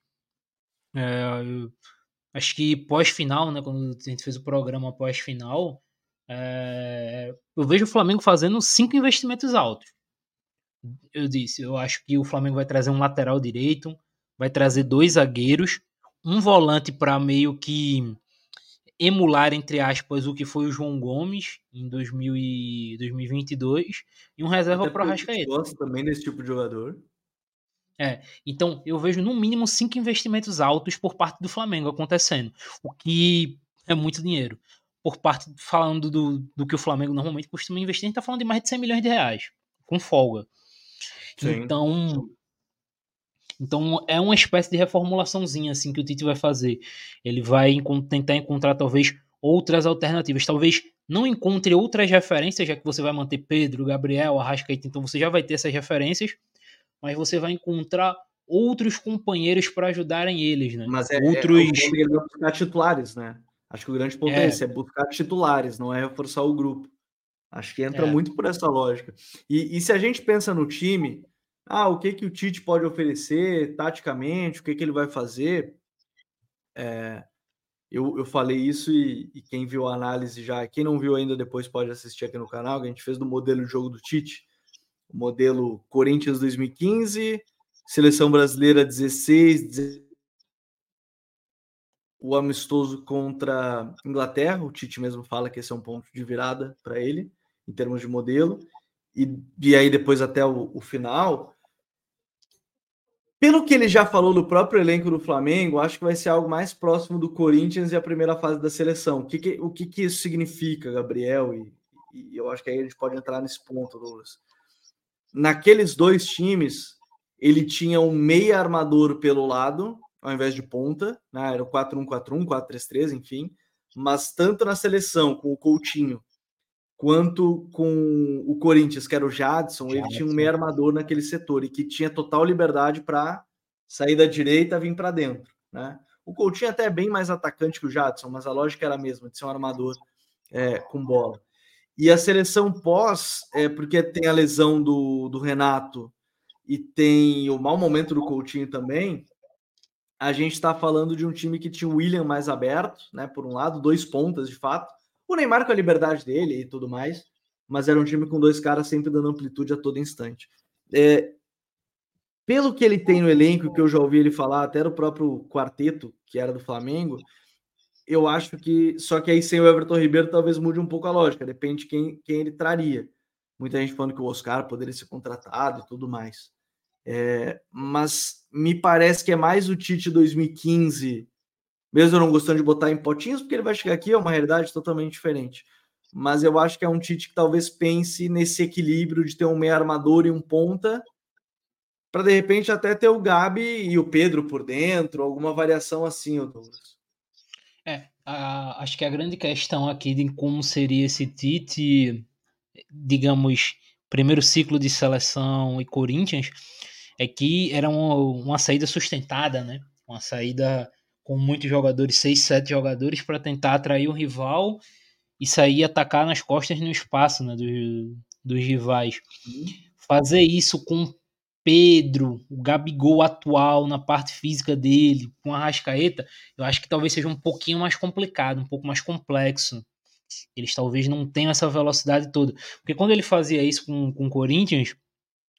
É, acho que pós-final, né, quando a gente fez o programa pós-final, é, eu vejo o Flamengo fazendo cinco investimentos altos. Eu disse, eu acho que o Flamengo vai trazer um lateral direito, vai trazer dois zagueiros, um volante para meio que emular, entre aspas, o que foi o João Gomes em 2000 e 2022 e um reserva para o Rascaeta. gosta também desse tipo de jogador. É, então eu vejo no mínimo cinco investimentos altos por parte do Flamengo acontecendo, o que é muito dinheiro. Por parte, falando do, do que o Flamengo normalmente costuma investir, a gente tá falando de mais de 100 milhões de reais, com folga. Sim. Então, então é uma espécie de reformulaçãozinha assim que o Tite vai fazer. Ele vai tentar encontrar talvez outras alternativas. Talvez não encontre outras referências, já que você vai manter Pedro, Gabriel, Arrascaeta, então você já vai ter essas referências mas você vai encontrar outros companheiros para ajudarem eles, né? Mas é, outros é, é buscar titulares, né? Acho que o grande ponto é. é esse, é buscar titulares, não é reforçar o grupo. Acho que entra é. muito por essa lógica. E, e, se a gente pensa no time, ah, o que que o Tite pode oferecer taticamente, o que que ele vai fazer? É, eu, eu falei isso e, e, quem viu a análise já, quem não viu ainda depois pode assistir aqui no canal, que a gente fez do modelo de jogo do Tite modelo Corinthians 2015, seleção brasileira 16, o amistoso contra Inglaterra, o Tite mesmo fala que esse é um ponto de virada para ele, em termos de modelo, e, e aí depois até o, o, final. Pelo que ele já falou do próprio elenco do Flamengo, acho que vai ser algo mais próximo do Corinthians e a primeira fase da seleção. O que, que o que, que, isso significa, Gabriel? E, e, eu acho que aí a gente pode entrar nesse ponto, Douglas naqueles dois times, ele tinha um meia armador pelo lado, ao invés de ponta, né? era o 4-1-4-1, 4-3-3, enfim. Mas tanto na seleção, com o Coutinho, quanto com o Corinthians, que era o Jadson, Jadson. ele tinha um meia armador naquele setor e que tinha total liberdade para sair da direita e vir para dentro. Né? O Coutinho até é bem mais atacante que o Jadson, mas a lógica era a mesma, de ser um armador é, com bola. E a seleção pós, é porque tem a lesão do, do Renato e tem o mau momento do Coutinho também. A gente está falando de um time que tinha o William mais aberto, né? Por um lado, dois pontas de fato. O Neymar com a liberdade dele e tudo mais, mas era um time com dois caras sempre dando amplitude a todo instante. É, pelo que ele tem no elenco, que eu já ouvi ele falar, até do próprio quarteto, que era do Flamengo, eu acho que. Só que aí sem o Everton Ribeiro talvez mude um pouco a lógica, depende de quem, quem ele traria. Muita gente falando que o Oscar poderia ser contratado e tudo mais. É, mas me parece que é mais o Tite 2015, mesmo não gostando de botar em potinhos, porque ele vai chegar aqui, é uma realidade totalmente diferente. Mas eu acho que é um Tite que talvez pense nesse equilíbrio de ter um meio armador e um ponta, para de repente até ter o Gabi e o Pedro por dentro, alguma variação assim, Douglas. É, a, acho que a grande questão aqui de como seria esse Tite, digamos, primeiro ciclo de seleção e Corinthians, é que era uma, uma saída sustentada, né? Uma saída com muitos jogadores, seis, sete jogadores, para tentar atrair o rival e sair atacar nas costas no espaço né, dos, dos rivais. Uhum. Fazer isso com Pedro, o Gabigol atual na parte física dele, com a Rascaeta, eu acho que talvez seja um pouquinho mais complicado, um pouco mais complexo. Eles talvez não tenham essa velocidade toda. Porque quando ele fazia isso com, com o Corinthians,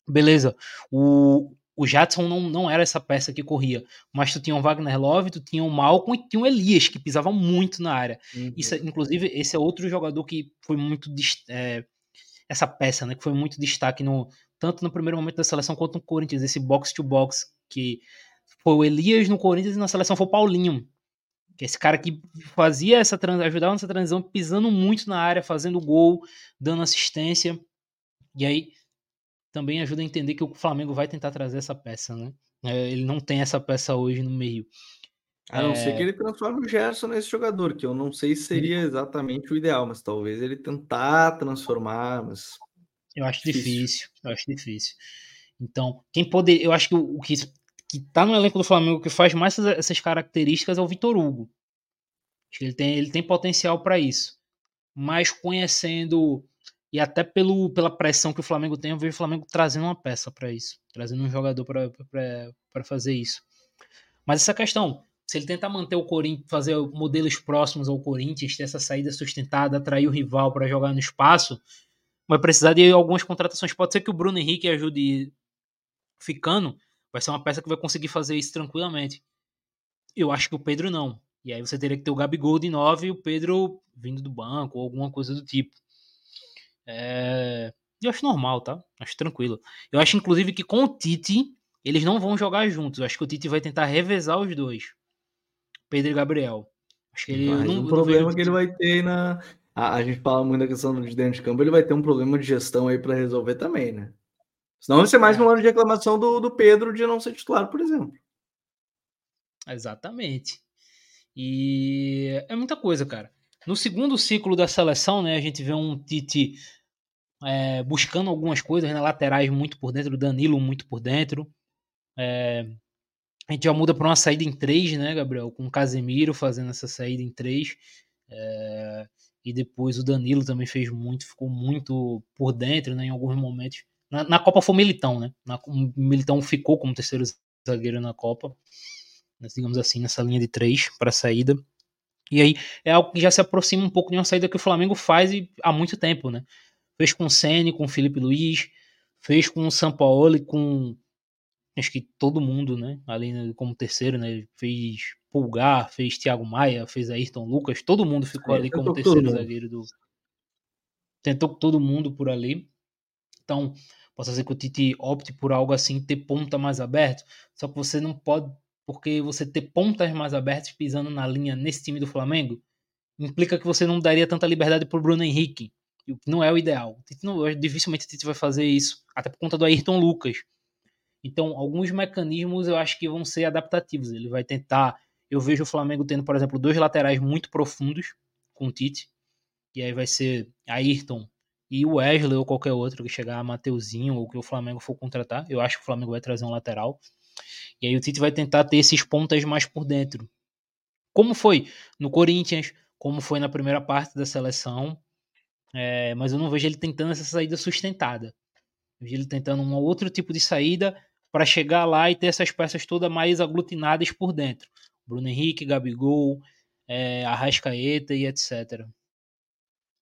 beleza, o, o Jadson não, não era essa peça que corria, mas tu tinha o Wagner Love, tu tinha o Malcolm e tinha o Elias, que pisava muito na área. Uhum. Isso, inclusive, esse é outro jogador que foi muito. É, essa peça, né, que foi muito destaque no, tanto no primeiro momento da seleção quanto no Corinthians, esse box to box que foi o Elias no Corinthians e na seleção foi o Paulinho. Que é esse cara que fazia essa ajudava nessa transição, pisando muito na área, fazendo gol, dando assistência. E aí também ajuda a entender que o Flamengo vai tentar trazer essa peça, né? É, ele não tem essa peça hoje no meio. A não é... ser que ele transforme o Gerson nesse jogador, que eu não sei se seria exatamente o ideal, mas talvez ele tentar transformar, mas. Eu acho difícil, difícil eu acho difícil. Então, quem poder. Eu acho que o, o que, que tá no elenco do Flamengo que faz mais essas, essas características é o Vitor Hugo. Acho que ele tem, ele tem potencial para isso. Mas conhecendo. E até pelo, pela pressão que o Flamengo tem, eu vejo o Flamengo trazendo uma peça para isso. Trazendo um jogador para fazer isso. Mas essa questão, se ele tentar manter o Corinthians, fazer modelos próximos ao Corinthians, ter essa saída sustentada, atrair o rival para jogar no espaço, vai precisar de algumas contratações. Pode ser que o Bruno Henrique ajude ficando, vai ser uma peça que vai conseguir fazer isso tranquilamente. Eu acho que o Pedro não. E aí você teria que ter o Gabigol de 9 e o Pedro vindo do banco ou alguma coisa do tipo. É... Eu acho normal, tá? Acho tranquilo. Eu acho, inclusive, que com o Tite, eles não vão jogar juntos. Eu acho que o Tite vai tentar revezar os dois. Pedro e Gabriel. Acho que ele. Mas não, um problema que ele vai ter na. A, a, gente fala muito da questão de dentro de campo, ele vai ter um problema de gestão aí para resolver também, né? Senão vai ser mais um ano de reclamação do, do Pedro de não ser titular, por exemplo. Exatamente. E é muita coisa, cara. No segundo ciclo da seleção, né, a gente vê um Tite é, buscando algumas coisas, né, laterais muito por dentro, Danilo muito por dentro. É, a gente já muda para uma saída em três, né, Gabriel? Com o Casemiro fazendo essa saída em três. É... E depois o Danilo também fez muito, ficou muito por dentro, né, em alguns momentos. Na, na Copa foi Militão, né? Na, o Militão ficou como terceiro zagueiro na Copa, né, digamos assim, nessa linha de três para saída. E aí é algo que já se aproxima um pouco de uma saída que o Flamengo faz há muito tempo, né? Fez com o Sene, com o Felipe Luiz, fez com o Sampaoli, com acho que todo mundo, né? Ali como terceiro, né? Fez Pulgar, fez Thiago Maia, fez Ayrton Lucas, todo mundo ficou é, ali como terceiro zagueiro do. Tentou todo mundo por ali. Então, posso dizer que o Tite opte por algo assim, ter ponta mais aberto. Só que você não pode, porque você ter pontas mais abertas pisando na linha nesse time do Flamengo, implica que você não daria tanta liberdade pro Bruno Henrique. Não é o ideal. Não, dificilmente o Tite vai fazer isso, até por conta do Ayrton Lucas então, alguns mecanismos eu acho que vão ser adaptativos. Ele vai tentar. Eu vejo o Flamengo tendo, por exemplo, dois laterais muito profundos com o Tite. E aí vai ser Ayrton e o Wesley ou qualquer outro que chegar a Mateuzinho ou que o Flamengo for contratar. Eu acho que o Flamengo vai trazer um lateral. E aí o Tite vai tentar ter esses pontas mais por dentro. Como foi no Corinthians, como foi na primeira parte da seleção. É, mas eu não vejo ele tentando essa saída sustentada. Eu vejo ele tentando um outro tipo de saída para chegar lá e ter essas peças todas mais aglutinadas por dentro. Bruno Henrique, Gabigol, é, Arrascaeta e etc.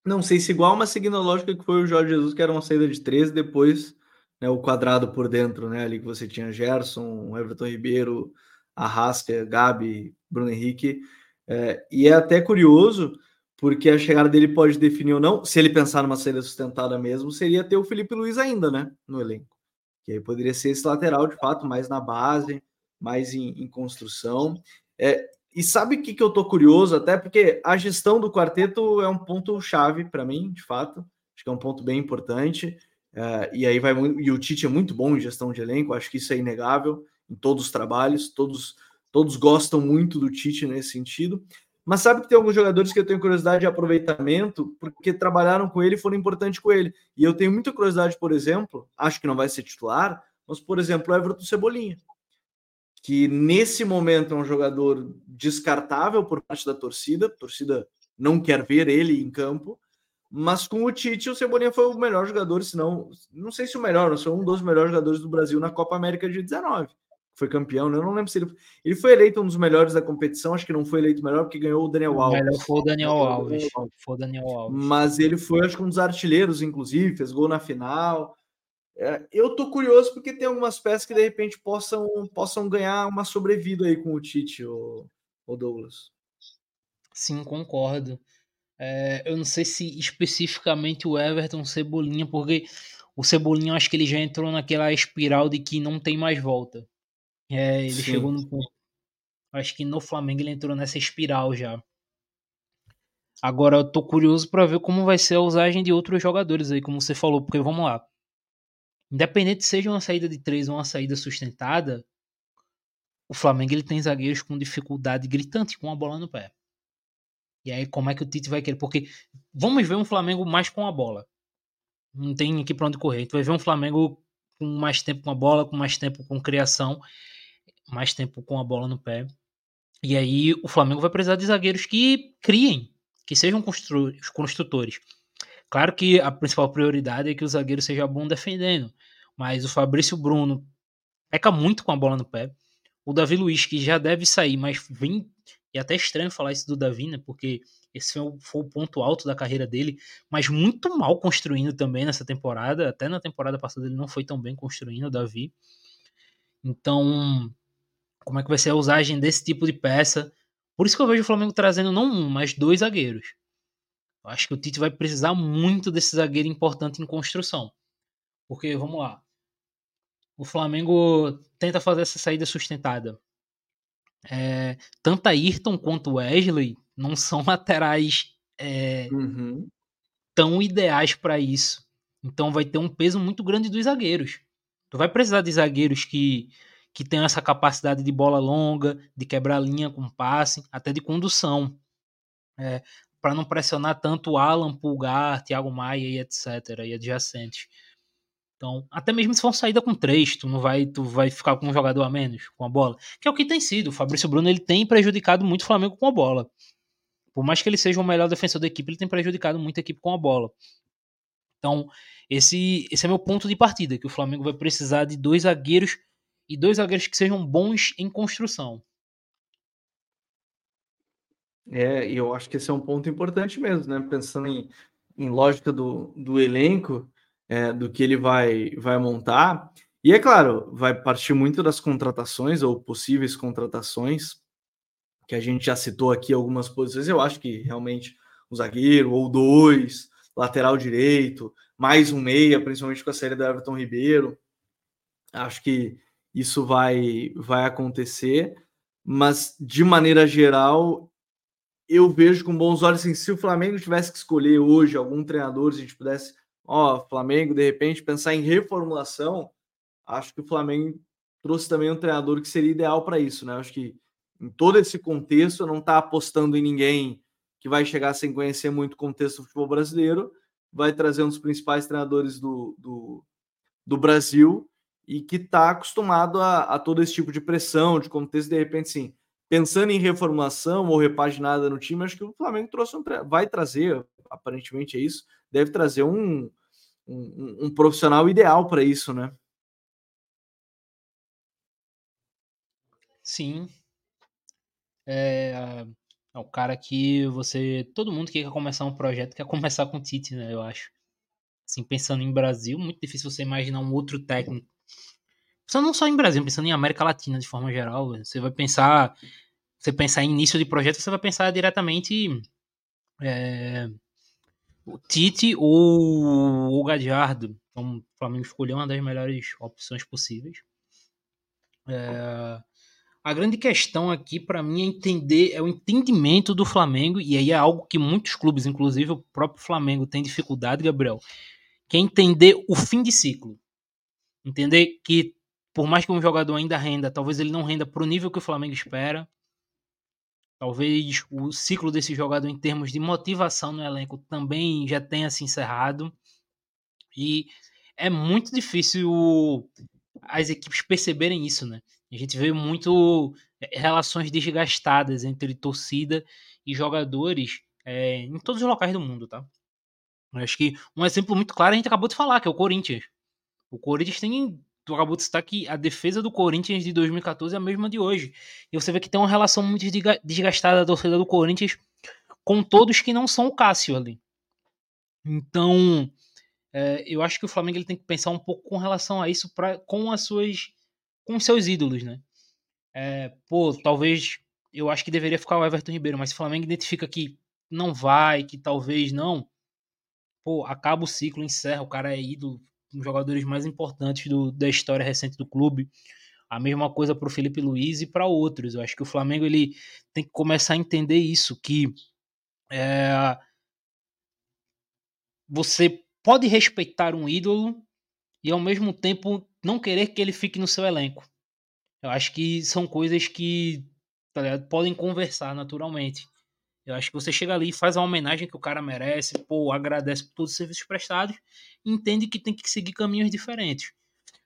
Não sei se igual, mas seguindo a lógica que foi o Jorge Jesus, que era uma saída de três, depois né, o quadrado por dentro, né? Ali que você tinha Gerson, Everton Ribeiro, Arrasca, Gabi, Bruno Henrique. É, e é até curioso, porque a chegada dele pode definir ou não, se ele pensar numa saída sustentada mesmo, seria ter o Felipe Luiz ainda, né? No elenco que aí poderia ser esse lateral de fato, mais na base, mais em, em construção. É, e sabe o que, que eu tô curioso, até porque a gestão do quarteto é um ponto chave para mim, de fato. Acho que é um ponto bem importante. É, e aí vai e o Tite é muito bom em gestão de elenco, acho que isso é inegável em todos os trabalhos, todos todos gostam muito do Tite nesse sentido. Mas sabe que tem alguns jogadores que eu tenho curiosidade de aproveitamento, porque trabalharam com ele e foram importantes com ele. E eu tenho muita curiosidade, por exemplo, acho que não vai ser titular, mas, por exemplo, o Everton Cebolinha, que nesse momento é um jogador descartável por parte da torcida, a torcida não quer ver ele em campo, mas com o Tite, o Cebolinha foi o melhor jogador, se não, não sei se o melhor, mas foi um dos melhores jogadores do Brasil na Copa América de 19 foi campeão, né? Eu não lembro se ele. Ele foi eleito um dos melhores da competição, acho que não foi eleito melhor porque ganhou o Daniel Alves. Foi o Daniel Alves. Foi o Daniel Alves. Mas ele foi, acho que um dos artilheiros, inclusive, fez gol na final. É, eu tô curioso porque tem algumas peças que de repente possam, possam ganhar uma sobrevida aí com o Tite, o, o Douglas. Sim, concordo. É, eu não sei se especificamente o Everton Cebolinha, porque o Cebolinha acho que ele já entrou naquela espiral de que não tem mais volta. É, ele Sim. chegou no ponto. Acho que no Flamengo ele entrou nessa espiral já. Agora eu tô curioso para ver como vai ser a usagem de outros jogadores aí, como você falou, porque vamos lá. Independente seja uma saída de três ou uma saída sustentada, o Flamengo ele tem zagueiros com dificuldade gritante com a bola no pé. E aí, como é que o Tite vai querer? Porque vamos ver um Flamengo mais com a bola. Não tem aqui para onde correr. Gente vai ver um Flamengo com mais tempo com a bola, com mais tempo com criação, mais tempo com a bola no pé. E aí o Flamengo vai precisar de zagueiros que criem, que sejam construtores. Claro que a principal prioridade é que o zagueiro seja bom defendendo, mas o Fabrício Bruno peca muito com a bola no pé. O Davi Luiz, que já deve sair, mas vem. E é até estranho falar isso do Davi, né? Porque esse foi o, foi o ponto alto da carreira dele, mas muito mal construindo também nessa temporada. Até na temporada passada ele não foi tão bem construindo o Davi. Então, como é que vai ser a usagem desse tipo de peça? Por isso que eu vejo o Flamengo trazendo não um, mas dois zagueiros. Eu acho que o Tite vai precisar muito desse zagueiro importante em construção. Porque, vamos lá, o Flamengo tenta fazer essa saída sustentada. É, tanto a Ayrton quanto Wesley não são (laughs) laterais é, uhum. tão ideais para isso. Então vai ter um peso muito grande dos zagueiros. Tu vai precisar de zagueiros que, que tenham essa capacidade de bola longa, de quebrar linha com passe, até de condução. É, para não pressionar tanto Alan, Pulgar, Thiago Maia e etc. e adjacentes. Então, até mesmo se for uma saída com três, tu não vai, tu vai ficar com um jogador a menos com a bola, que é o que tem sido. O Fabrício Bruno ele tem prejudicado muito o Flamengo com a bola. Por mais que ele seja o melhor defensor da equipe, ele tem prejudicado muito a equipe com a bola. Então, esse, esse é meu ponto de partida, que o Flamengo vai precisar de dois zagueiros e dois zagueiros que sejam bons em construção. É, e eu acho que esse é um ponto importante mesmo, né? Pensando em, em lógica do, do elenco, é, do que ele vai, vai montar. E é claro, vai partir muito das contratações ou possíveis contratações, que a gente já citou aqui algumas posições. Eu acho que realmente um zagueiro ou dois, lateral direito, mais um meia, principalmente com a série do Everton Ribeiro. Acho que isso vai, vai acontecer, mas de maneira geral, eu vejo com bons olhos assim, se o Flamengo tivesse que escolher hoje algum treinador, se a gente pudesse, ó, Flamengo, de repente, pensar em reformulação, acho que o Flamengo trouxe também um treinador que seria ideal para isso, né? Acho que em todo esse contexto, não está apostando em ninguém que vai chegar sem conhecer muito o contexto do futebol brasileiro, vai trazer um dos principais treinadores do, do, do Brasil e que está acostumado a, a todo esse tipo de pressão, de contexto, de repente, sim pensando em reformulação ou repaginada no time, acho que o Flamengo trouxe um, vai trazer, aparentemente é isso, deve trazer um, um, um profissional ideal para isso, né? Sim. É, é o cara que você. Todo mundo que quer começar um projeto quer (laughs) começar com o Tite, né? Eu acho. Assim, pensando em Brasil, muito difícil você imaginar um outro técnico. Pensando não só em Brasil, pensando em América Latina de forma geral. Você vai pensar você pensar em início de projeto, você vai pensar diretamente é, o Tite ou o Gadiardo. Então, o Flamengo escolheu uma das melhores opções possíveis. É, a grande questão aqui para mim é entender, é o entendimento do Flamengo, e aí é algo que muitos clubes, inclusive o próprio Flamengo, tem dificuldade, Gabriel, que é entender o fim de ciclo. Entender que, por mais que um jogador ainda renda, talvez ele não renda para o nível que o Flamengo espera, Talvez o ciclo desse jogador em termos de motivação no elenco também já tenha se encerrado. E é muito difícil as equipes perceberem isso, né? A gente vê muito é, relações desgastadas entre torcida e jogadores é, em todos os locais do mundo, tá? Eu acho que um exemplo muito claro a gente acabou de falar, que é o Corinthians. O Corinthians tem tu acabou de citar que a defesa do Corinthians de 2014 é a mesma de hoje. E você vê que tem uma relação muito desgastada da torcida do Corinthians com todos que não são o Cássio ali. Então, é, eu acho que o Flamengo ele tem que pensar um pouco com relação a isso pra, com as suas com seus ídolos, né? É, pô, talvez eu acho que deveria ficar o Everton Ribeiro, mas se o Flamengo identifica que não vai, que talvez não, pô, acaba o ciclo, encerra, o cara é ídolo, um jogadores mais importantes do, da história recente do clube. A mesma coisa para o Felipe Luiz e para outros. Eu acho que o Flamengo ele tem que começar a entender isso, que é, você pode respeitar um ídolo e ao mesmo tempo não querer que ele fique no seu elenco. Eu acho que são coisas que tá podem conversar naturalmente. Eu acho que você chega ali e faz a homenagem que o cara merece, pô, agradece por todos os serviços prestados, entende que tem que seguir caminhos diferentes.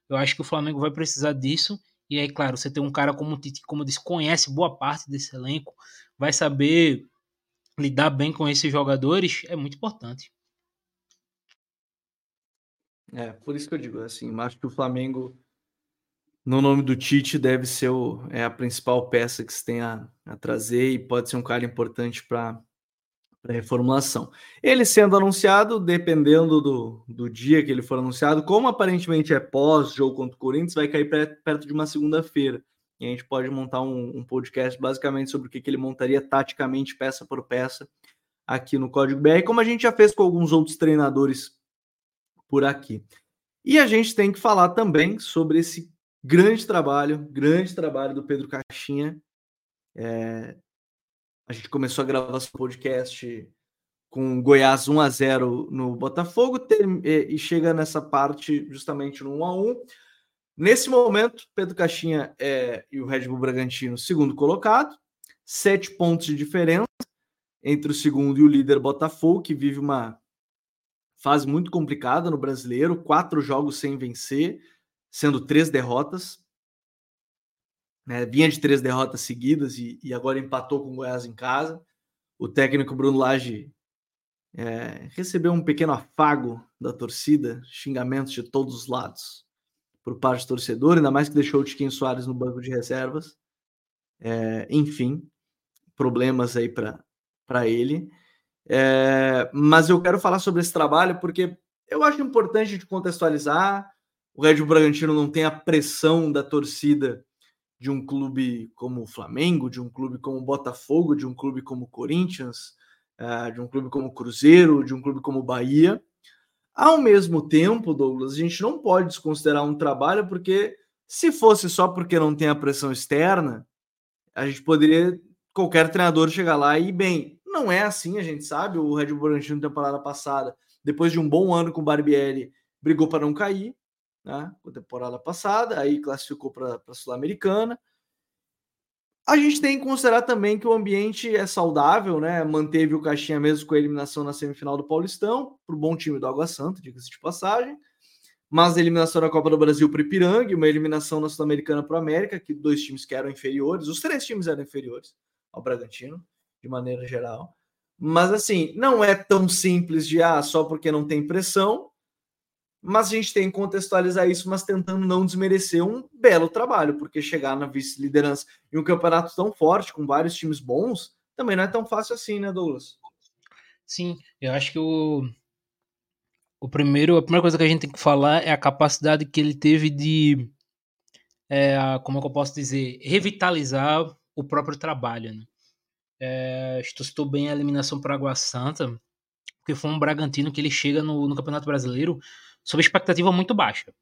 Eu acho que o Flamengo vai precisar disso. E aí, claro, você tem um cara como o Tite, como eu disse, conhece boa parte desse elenco, vai saber lidar bem com esses jogadores, é muito importante. É, por isso que eu digo assim, acho que o Flamengo, no nome do Tite, deve ser o, é a principal peça que se tem a, a trazer e pode ser um cara importante para para reformulação. Ele sendo anunciado, dependendo do, do dia que ele for anunciado, como aparentemente é pós-jogo contra o Corinthians, vai cair perto de uma segunda-feira. E a gente pode montar um, um, podcast basicamente sobre o que, que ele montaria taticamente, peça por peça, aqui no Código BR, como a gente já fez com alguns outros treinadores por aqui. E a gente tem que falar também sobre esse grande trabalho, grande trabalho do Pedro Caixinha, é, a gente começou a gravar esse podcast com Goiás 1 a 0 no Botafogo e chega nessa parte justamente no 1 a 1. Nesse momento, Pedro Caixinha é, e o Red Bull Bragantino, segundo colocado, sete pontos de diferença entre o segundo e o líder Botafogo, que vive uma fase muito complicada no brasileiro, quatro jogos sem vencer, sendo três derrotas né? Vinha de três derrotas seguidas e, e, agora empatou com o Goiás em casa. O técnico Bruno Lage é, recebeu um pequeno afago da torcida, xingamentos de todos os lados por parte do torcedor, ainda mais que deixou o Tiquinho Soares no banco de reservas. É, enfim, problemas aí para ele. É, mas eu quero falar sobre esse trabalho porque eu acho importante de contextualizar. O Red Bull Bragantino não tem a pressão da torcida de um clube como o Flamengo, de um clube como o Botafogo, de um clube como o Corinthians, uh, de um clube como o Cruzeiro, de um clube como o Bahia. Ao mesmo tempo, Douglas, a gente não pode desconsiderar um trabalho, porque se fosse só porque não tem a pressão externa, a gente poderia, qualquer treinador chegar lá e bem. Não é assim, a gente sabe. O Red Bull Bragantino, temporada passada, depois de um bom ano com o Barbieri, brigou para não cair né, temporada passada, aí classificou para a Sul-Americana. A gente tem que considerar também que o ambiente é saudável, né? Manteve o Caixinha mesmo com a eliminação na semifinal do Paulistão, para o bom time do Água Santa, diga-se de passagem. Mas a eliminação na Copa do Brasil para o Ipiranga, uma eliminação na Sul-Americana para o América, que dois times que eram inferiores, os três times eram inferiores ao Bragantino, de maneira geral. Mas assim, não é tão simples de ah, só porque não tem pressão, mas a gente tem que contextualizar isso, mas tentando não desmerecer um belo trabalho, porque chegar na vice-liderança em um campeonato tão forte, com vários times bons, também não é tão fácil assim, né, Douglas? Sim, eu acho que o, o primeiro, a primeira coisa que a gente tem que falar é a capacidade que ele teve de, é, como é que eu posso dizer, revitalizar o próprio trabalho, né? É, estou bem a eliminação para Água Santa, porque foi um Bragantino que ele chega no, no Campeonato Brasileiro sob expectativa muito baixa.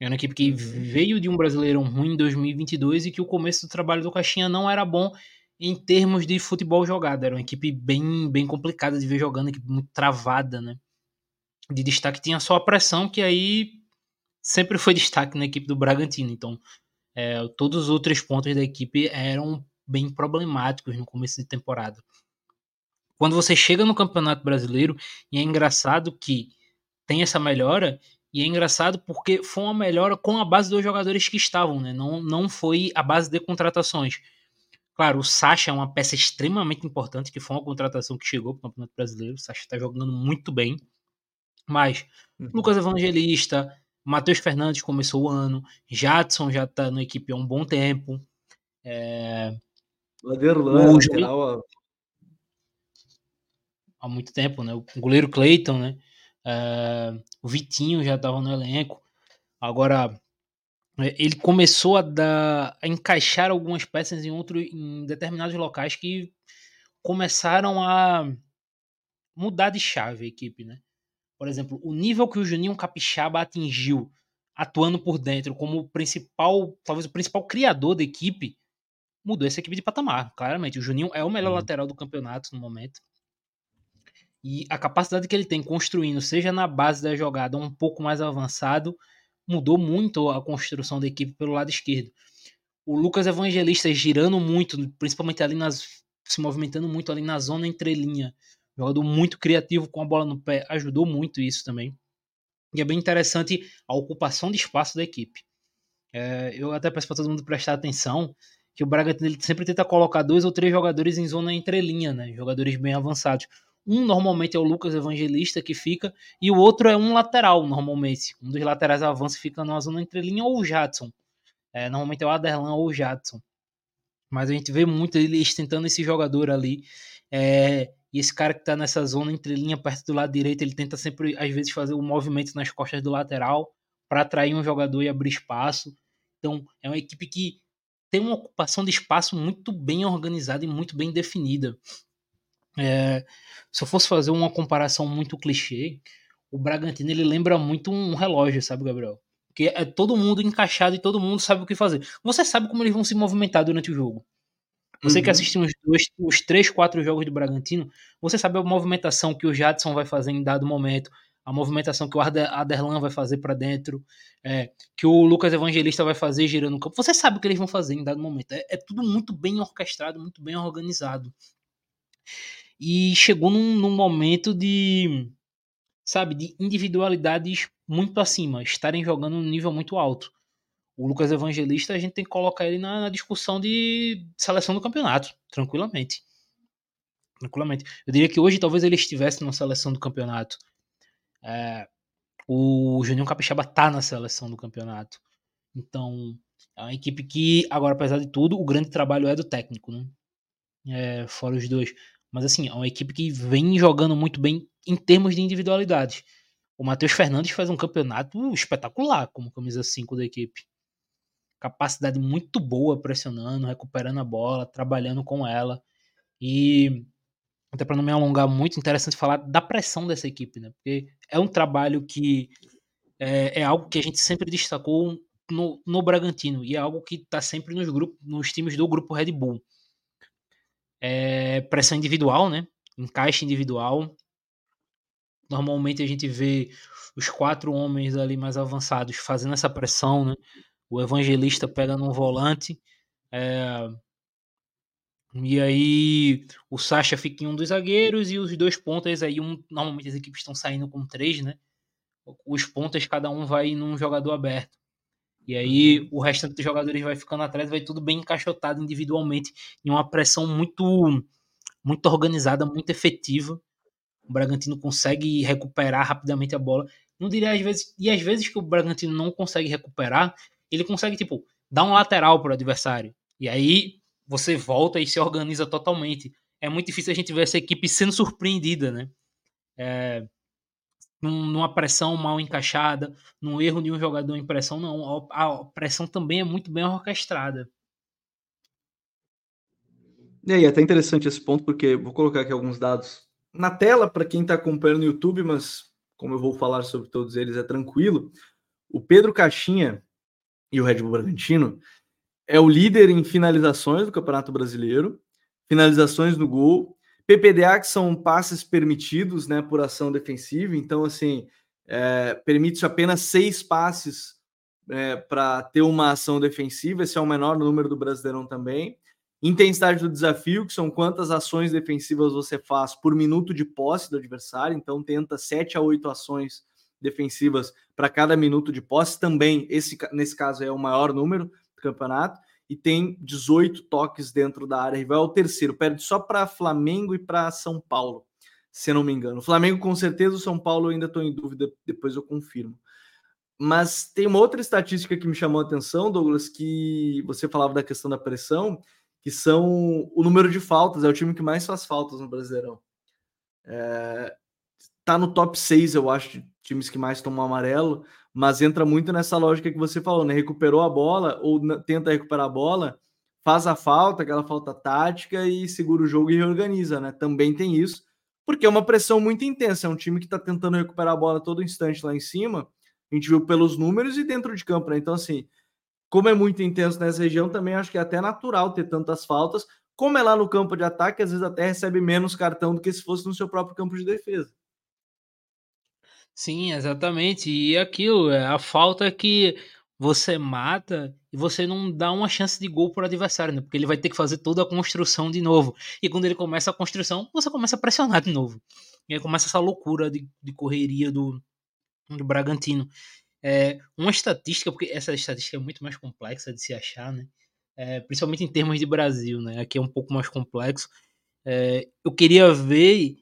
É uma equipe que uhum. veio de um Brasileirão ruim em 2022 e que o começo do trabalho do Caixinha não era bom em termos de futebol jogado. Era uma equipe bem, bem complicada de ver jogando, equipe muito travada, né? De destaque tinha só a pressão, que aí sempre foi destaque na equipe do Bragantino. Então, é, todos os outros pontos da equipe eram bem problemáticos no começo de temporada. Quando você chega no Campeonato Brasileiro, e é engraçado que tem essa melhora. E é engraçado porque foi uma melhora com a base dos jogadores que estavam, né? Não, não foi a base de contratações. Claro, o Sacha é uma peça extremamente importante, que foi uma contratação que chegou para o Campeonato Brasileiro. O Sacha está jogando muito bem. Mas uhum. Lucas Evangelista, Matheus Fernandes começou o ano, Jadson já está na equipe há um bom tempo. É... Laderlan, lateral... há muito tempo, né? O goleiro Cleiton, né? Uh, o Vitinho já estava no elenco. Agora, é, ele começou a, dar, a encaixar algumas peças em, outro, em determinados locais que começaram a mudar de chave a equipe, né? Por exemplo, o nível que o Juninho Capixaba atingiu atuando por dentro como principal, talvez o principal criador da equipe, mudou essa equipe de patamar, claramente. O Juninho é o melhor uhum. lateral do campeonato no momento. E a capacidade que ele tem construindo, seja na base da jogada um pouco mais avançado, mudou muito a construção da equipe pelo lado esquerdo. o Lucas Evangelista girando muito, principalmente ali nas. se movimentando muito ali na zona entrelinha. Jogador muito criativo com a bola no pé, ajudou muito isso também. E é bem interessante a ocupação de espaço da equipe. É, eu até peço para todo mundo prestar atenção que o ele sempre tenta colocar dois ou três jogadores em zona entrelinha, né? Jogadores bem avançados. Um normalmente é o Lucas Evangelista que fica, e o outro é um lateral, normalmente. Um dos laterais avança e fica numa zona entrelinha, ou o Jadson. É, normalmente é o Aderlan ou o Jadson. Mas a gente vê muito eles tentando esse jogador ali. É, e esse cara que tá nessa zona entrelinha perto do lado direito, ele tenta sempre, às vezes, fazer o um movimento nas costas do lateral para atrair um jogador e abrir espaço. Então, é uma equipe que tem uma ocupação de espaço muito bem organizada e muito bem definida. É, se eu fosse fazer uma comparação muito clichê, o Bragantino ele lembra muito um relógio, sabe, Gabriel? Que é todo mundo encaixado e todo mundo sabe o que fazer. Você sabe como eles vão se movimentar durante o jogo. Você uhum. que assistiu os, dois, os três, quatro jogos do Bragantino, você sabe a movimentação que o Jadson vai fazer em dado momento, a movimentação que o Aderlan vai fazer para dentro, é, que o Lucas Evangelista vai fazer girando o campo. Você sabe o que eles vão fazer em dado momento. É, é tudo muito bem orquestrado, muito bem organizado. E chegou num, num momento de, sabe, de individualidades muito acima, estarem jogando num nível muito alto. O Lucas Evangelista, a gente tem que colocar ele na, na discussão de seleção do campeonato, tranquilamente. Tranquilamente. Eu diria que hoje talvez ele estivesse na seleção do campeonato. É, o Juninho Capixaba tá na seleção do campeonato. Então, é uma equipe que, agora, apesar de tudo, o grande trabalho é do técnico, né? É, fora os dois. Mas, assim, é uma equipe que vem jogando muito bem em termos de individualidade. O Matheus Fernandes faz um campeonato espetacular como camisa 5 da equipe. Capacidade muito boa pressionando, recuperando a bola, trabalhando com ela. E até para não me alongar muito, interessante falar da pressão dessa equipe, né? Porque é um trabalho que é, é algo que a gente sempre destacou no, no Bragantino e é algo que está sempre nos grupos, nos times do grupo Red Bull. É pressão individual, né? Encaixe individual. Normalmente a gente vê os quatro homens ali mais avançados fazendo essa pressão, né? O evangelista pega no volante, é, e aí o Sacha fica em um dos zagueiros e os dois pontas aí um, normalmente as equipes estão saindo com três, né? Os pontas cada um vai num jogador aberto. E aí uhum. o restante dos jogadores vai ficando atrás, vai tudo bem encaixotado individualmente em uma pressão muito muito organizada, muito efetiva. O Bragantino consegue recuperar rapidamente a bola. Não diria às vezes, e às vezes que o Bragantino não consegue recuperar, ele consegue tipo dar um lateral para o adversário. E aí você volta e se organiza totalmente. É muito difícil a gente ver essa equipe sendo surpreendida, né? É, numa pressão mal encaixada, num erro de um jogador em pressão, não. A pressão também é muito bem orquestrada. E aí, é até interessante esse ponto, porque vou colocar aqui alguns dados na tela para quem está acompanhando no YouTube, mas como eu vou falar sobre todos eles, é tranquilo. O Pedro Caixinha e o Red Bull Bragantino é o líder em finalizações do Campeonato Brasileiro, finalizações no gol, PPDA, que são passes permitidos né, por ação defensiva, então, assim, é, permite apenas seis passes é, para ter uma ação defensiva, esse é o menor número do Brasileirão também. Intensidade do desafio, que são quantas ações defensivas você faz por minuto de posse do adversário, então tenta sete a oito ações defensivas para cada minuto de posse, também, esse, nesse caso, é o maior número, do campeonato e tem 18 toques dentro da área rival. É o terceiro, perde só para Flamengo e para São Paulo, se não me engano. O Flamengo, com certeza, o São Paulo ainda estou em dúvida, depois eu confirmo. Mas tem uma outra estatística que me chamou a atenção, Douglas, que você falava da questão da pressão, que são o número de faltas, é o time que mais faz faltas no Brasileirão. É, tá no top 6, eu acho, de times que mais tomam amarelo mas entra muito nessa lógica que você falou, né? Recuperou a bola ou tenta recuperar a bola, faz a falta, aquela falta tática e segura o jogo e reorganiza, né? Também tem isso, porque é uma pressão muito intensa. É um time que está tentando recuperar a bola todo instante lá em cima. A gente viu pelos números e dentro de campo, né? Então, assim, como é muito intenso nessa região, também acho que é até natural ter tantas faltas. Como é lá no campo de ataque, às vezes até recebe menos cartão do que se fosse no seu próprio campo de defesa. Sim, exatamente. E aquilo, é a falta que você mata e você não dá uma chance de gol para o adversário, né? Porque ele vai ter que fazer toda a construção de novo. E quando ele começa a construção, você começa a pressionar de novo. E aí começa essa loucura de, de correria do, do Bragantino. É, uma estatística, porque essa estatística é muito mais complexa de se achar, né? É, principalmente em termos de Brasil, né? Aqui é um pouco mais complexo. É, eu queria ver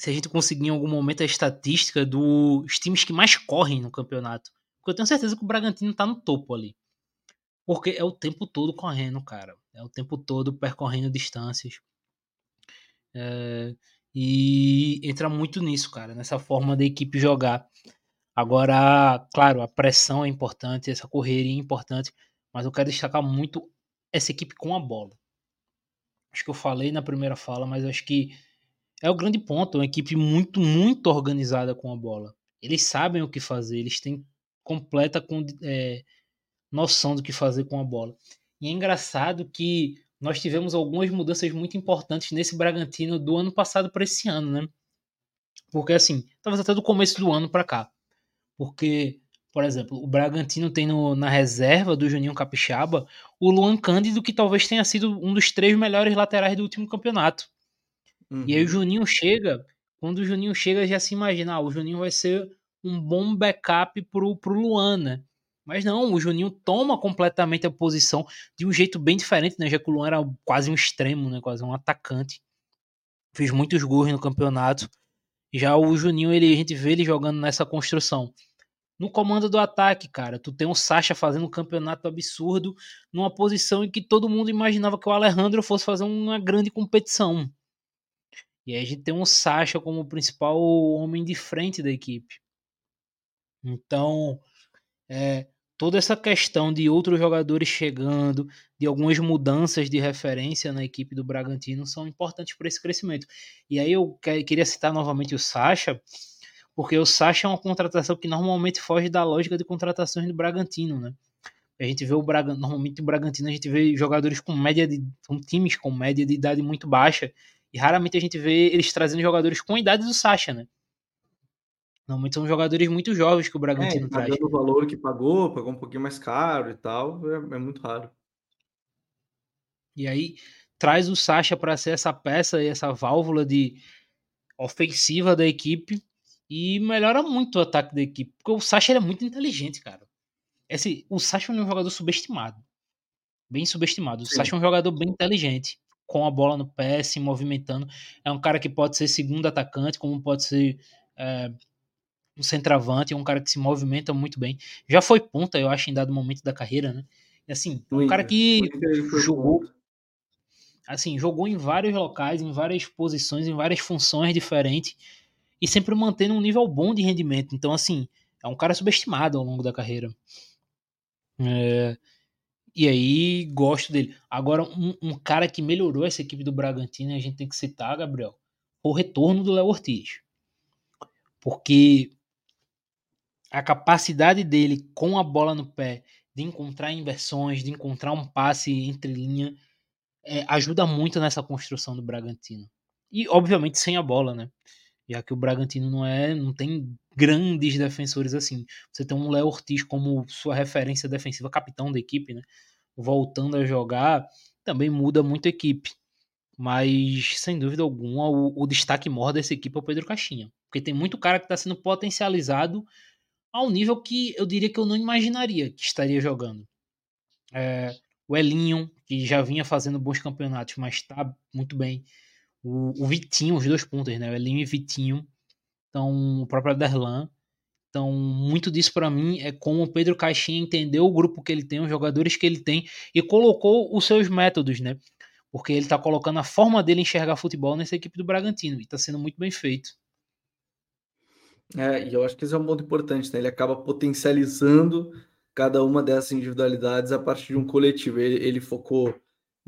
se a gente conseguir em algum momento a estatística dos times que mais correm no campeonato. Porque eu tenho certeza que o Bragantino tá no topo ali. Porque é o tempo todo correndo, cara. É o tempo todo percorrendo distâncias. É, e entra muito nisso, cara, nessa forma da equipe jogar. Agora, claro, a pressão é importante, essa correria é importante, mas eu quero destacar muito essa equipe com a bola. Acho que eu falei na primeira fala, mas acho que é o grande ponto. Uma equipe muito, muito organizada com a bola. Eles sabem o que fazer, eles têm completa com, é, noção do que fazer com a bola. E é engraçado que nós tivemos algumas mudanças muito importantes nesse Bragantino do ano passado para esse ano, né? Porque assim, talvez até do começo do ano para cá. Porque, por exemplo, o Bragantino tem no, na reserva do Juninho Capixaba o Luan Cândido, que talvez tenha sido um dos três melhores laterais do último campeonato. Uhum. E aí o uhum. Juninho chega, quando o Juninho chega, já se imagina, ah, o Juninho vai ser um bom backup pro, pro Luan, né? Mas não, o Juninho toma completamente a posição de um jeito bem diferente, né? Já que o Luan era quase um extremo, né? Quase um atacante. Fez muitos gols no campeonato. Já o Juninho, ele, a gente vê ele jogando nessa construção. No comando do ataque, cara, tu tem o Sacha fazendo um campeonato absurdo numa posição em que todo mundo imaginava que o Alejandro fosse fazer uma grande competição. E aí a gente tem um Sacha como principal homem de frente da equipe. Então, é, toda essa questão de outros jogadores chegando, de algumas mudanças de referência na equipe do Bragantino são importantes para esse crescimento. E aí eu queria citar novamente o Sacha, porque o Sacha é uma contratação que normalmente foge da lógica de contratações do Bragantino, né? A gente vê o Bragantino, normalmente o Bragantino a gente vê jogadores com média de são times com média de idade muito baixa e raramente a gente vê eles trazendo jogadores com a idade do Sacha, né? Normalmente são jogadores muito jovens que o Bragantino é, traz. o valor que pagou, pagou um pouquinho mais caro e tal, é, é muito raro. E aí traz o Sacha para ser essa peça e essa válvula de ofensiva da equipe e melhora muito o ataque da equipe, porque o Sacha é muito inteligente, cara. Esse, o Sacha é um jogador subestimado. Bem subestimado. O Sim. Sacha é um jogador bem inteligente, com a bola no pé, se movimentando. É um cara que pode ser segundo atacante, como pode ser é, um centroavante, é um cara que se movimenta muito bem. Já foi ponta, eu acho, em dado momento da carreira, né? E assim, é um cara que jogou assim, jogou em vários locais, em várias posições, em várias funções diferentes e sempre mantendo um nível bom de rendimento. Então, assim, é um cara subestimado ao longo da carreira. É, e aí, gosto dele. Agora, um, um, cara que melhorou essa equipe do Bragantino, a gente tem que citar, Gabriel, o retorno do Léo Ortiz. Porque a capacidade dele com a bola no pé de encontrar inversões, de encontrar um passe entre linha, é, ajuda muito nessa construção do Bragantino. E obviamente sem a bola, né? Já que o Bragantino não é, não tem grandes defensores assim. Você tem um Léo Ortiz como sua referência defensiva, capitão da equipe, né? Voltando a jogar, também muda muito a equipe. Mas, sem dúvida alguma, o, o destaque maior dessa equipe é o Pedro Caixinha. Porque tem muito cara que está sendo potencializado ao nível que eu diria que eu não imaginaria que estaria jogando. É, o Elinho, que já vinha fazendo bons campeonatos, mas está muito bem. O, o, Vitinho, os dois pontos, né? O Elinho e Vitinho. Então, o próprio Aderlan. Então, muito disso para mim é como o Pedro Caixinha entendeu o grupo que ele tem, os jogadores que ele tem e colocou os seus métodos, né? Porque ele tá colocando a forma dele enxergar futebol nessa equipe do Bragantino e tá sendo muito bem feito. É, e eu acho que isso é um ponto importante, né? Ele acaba potencializando cada uma dessas individualidades a partir de um coletivo. Ele, ele focou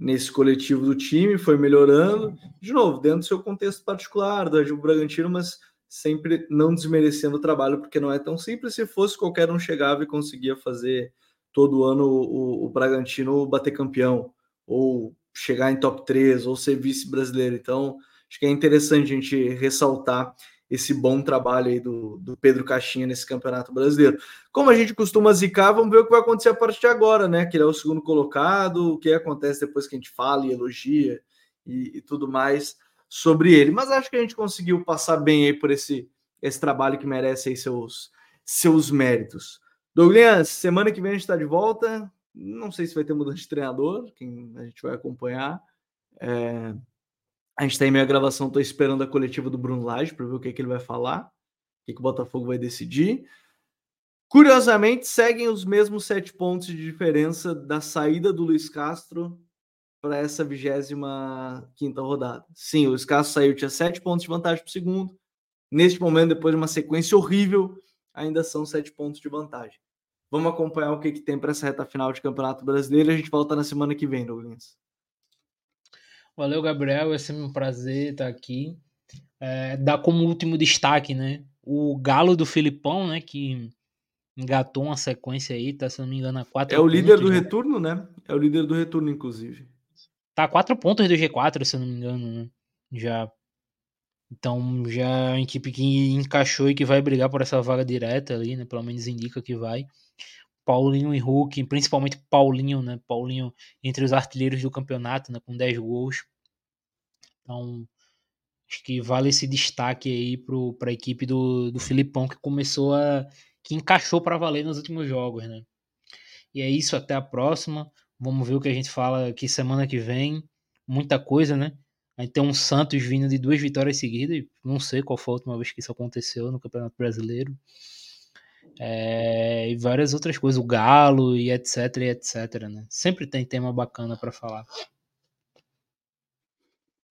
nesse coletivo do time, foi melhorando, de novo, dentro do seu contexto particular, do Red Bragantino, mas sempre não desmerecendo o trabalho, porque não é tão simples. Se fosse, qualquer um chegava e conseguia fazer todo ano o, o Bragantino bater campeão, ou chegar em top 3, ou ser vice-brasileiro. Então, acho que é interessante a gente ressaltar esse bom trabalho aí do, do Pedro Caixinha nesse Campeonato Brasileiro. Como a gente costuma zicar, vamos ver o que vai acontecer a partir de agora, né? Que ele é o segundo colocado, o que acontece depois que a gente fala e elogia e, e tudo mais sobre ele. Mas acho que a gente conseguiu passar bem aí por esse, esse trabalho que merece aí seus, seus méritos. Douglas, semana que vem a gente está de volta. Não sei se vai ter mudança de treinador, quem a gente vai acompanhar. É, a gente está em meia gravação, estou esperando a coletiva do Bruno Lage para ver o que, é que ele vai falar, o que, que o Botafogo vai decidir. Curiosamente, seguem os mesmos sete pontos de diferença da saída do Luiz Castro para essa 25 rodada. Sim, o Luiz Castro saiu, tinha sete pontos de vantagem para o segundo. Neste momento, depois de uma sequência horrível, ainda são sete pontos de vantagem. Vamos acompanhar o que, que tem para essa reta final de Campeonato Brasileiro. A gente volta na semana que vem, Douglas. Valeu, Gabriel. É sempre um prazer estar aqui. É, dá como último destaque, né? O Galo do Filipão, né? Que engatou uma sequência aí, tá, se não me engano, a quatro É o líder do retorno, né? É o líder do retorno, inclusive. Tá a quatro pontos do G4, se não me engano, né? Já. Então, já é uma equipe que encaixou e que vai brigar por essa vaga direta ali, né? Pelo menos indica que vai. Paulinho e Hulk, principalmente Paulinho, né? Paulinho entre os artilheiros do campeonato, né? Com 10 gols. Então, acho que vale esse destaque aí para a equipe do, do Filipão que começou a. que encaixou para valer nos últimos jogos, né? E é isso, até a próxima. Vamos ver o que a gente fala aqui semana que vem. Muita coisa, né? A gente tem um Santos vindo de duas vitórias seguidas. Não sei qual foi a última vez que isso aconteceu no Campeonato Brasileiro é, e várias outras coisas, o Galo e etc, e etc, né? Sempre tem tema bacana para falar.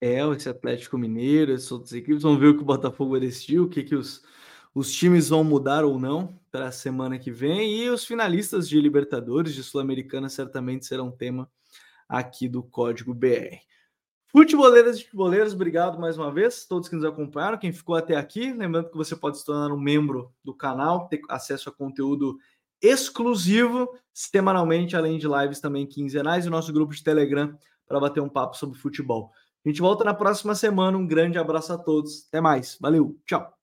É, esse Atlético Mineiro, essas outras equipes, vamos ver o que o Botafogo decidiu, o que, que os, os times vão mudar ou não para a semana que vem, e os finalistas de Libertadores, de Sul-Americana, certamente serão tema aqui do Código BR. Futeboleiras e futeboleiros, obrigado mais uma vez, todos que nos acompanharam, quem ficou até aqui. Lembrando que você pode se tornar um membro do canal, ter acesso a conteúdo exclusivo semanalmente, além de lives também quinzenais e o nosso grupo de Telegram para bater um papo sobre futebol. A gente volta na próxima semana. Um grande abraço a todos. Até mais. Valeu. Tchau.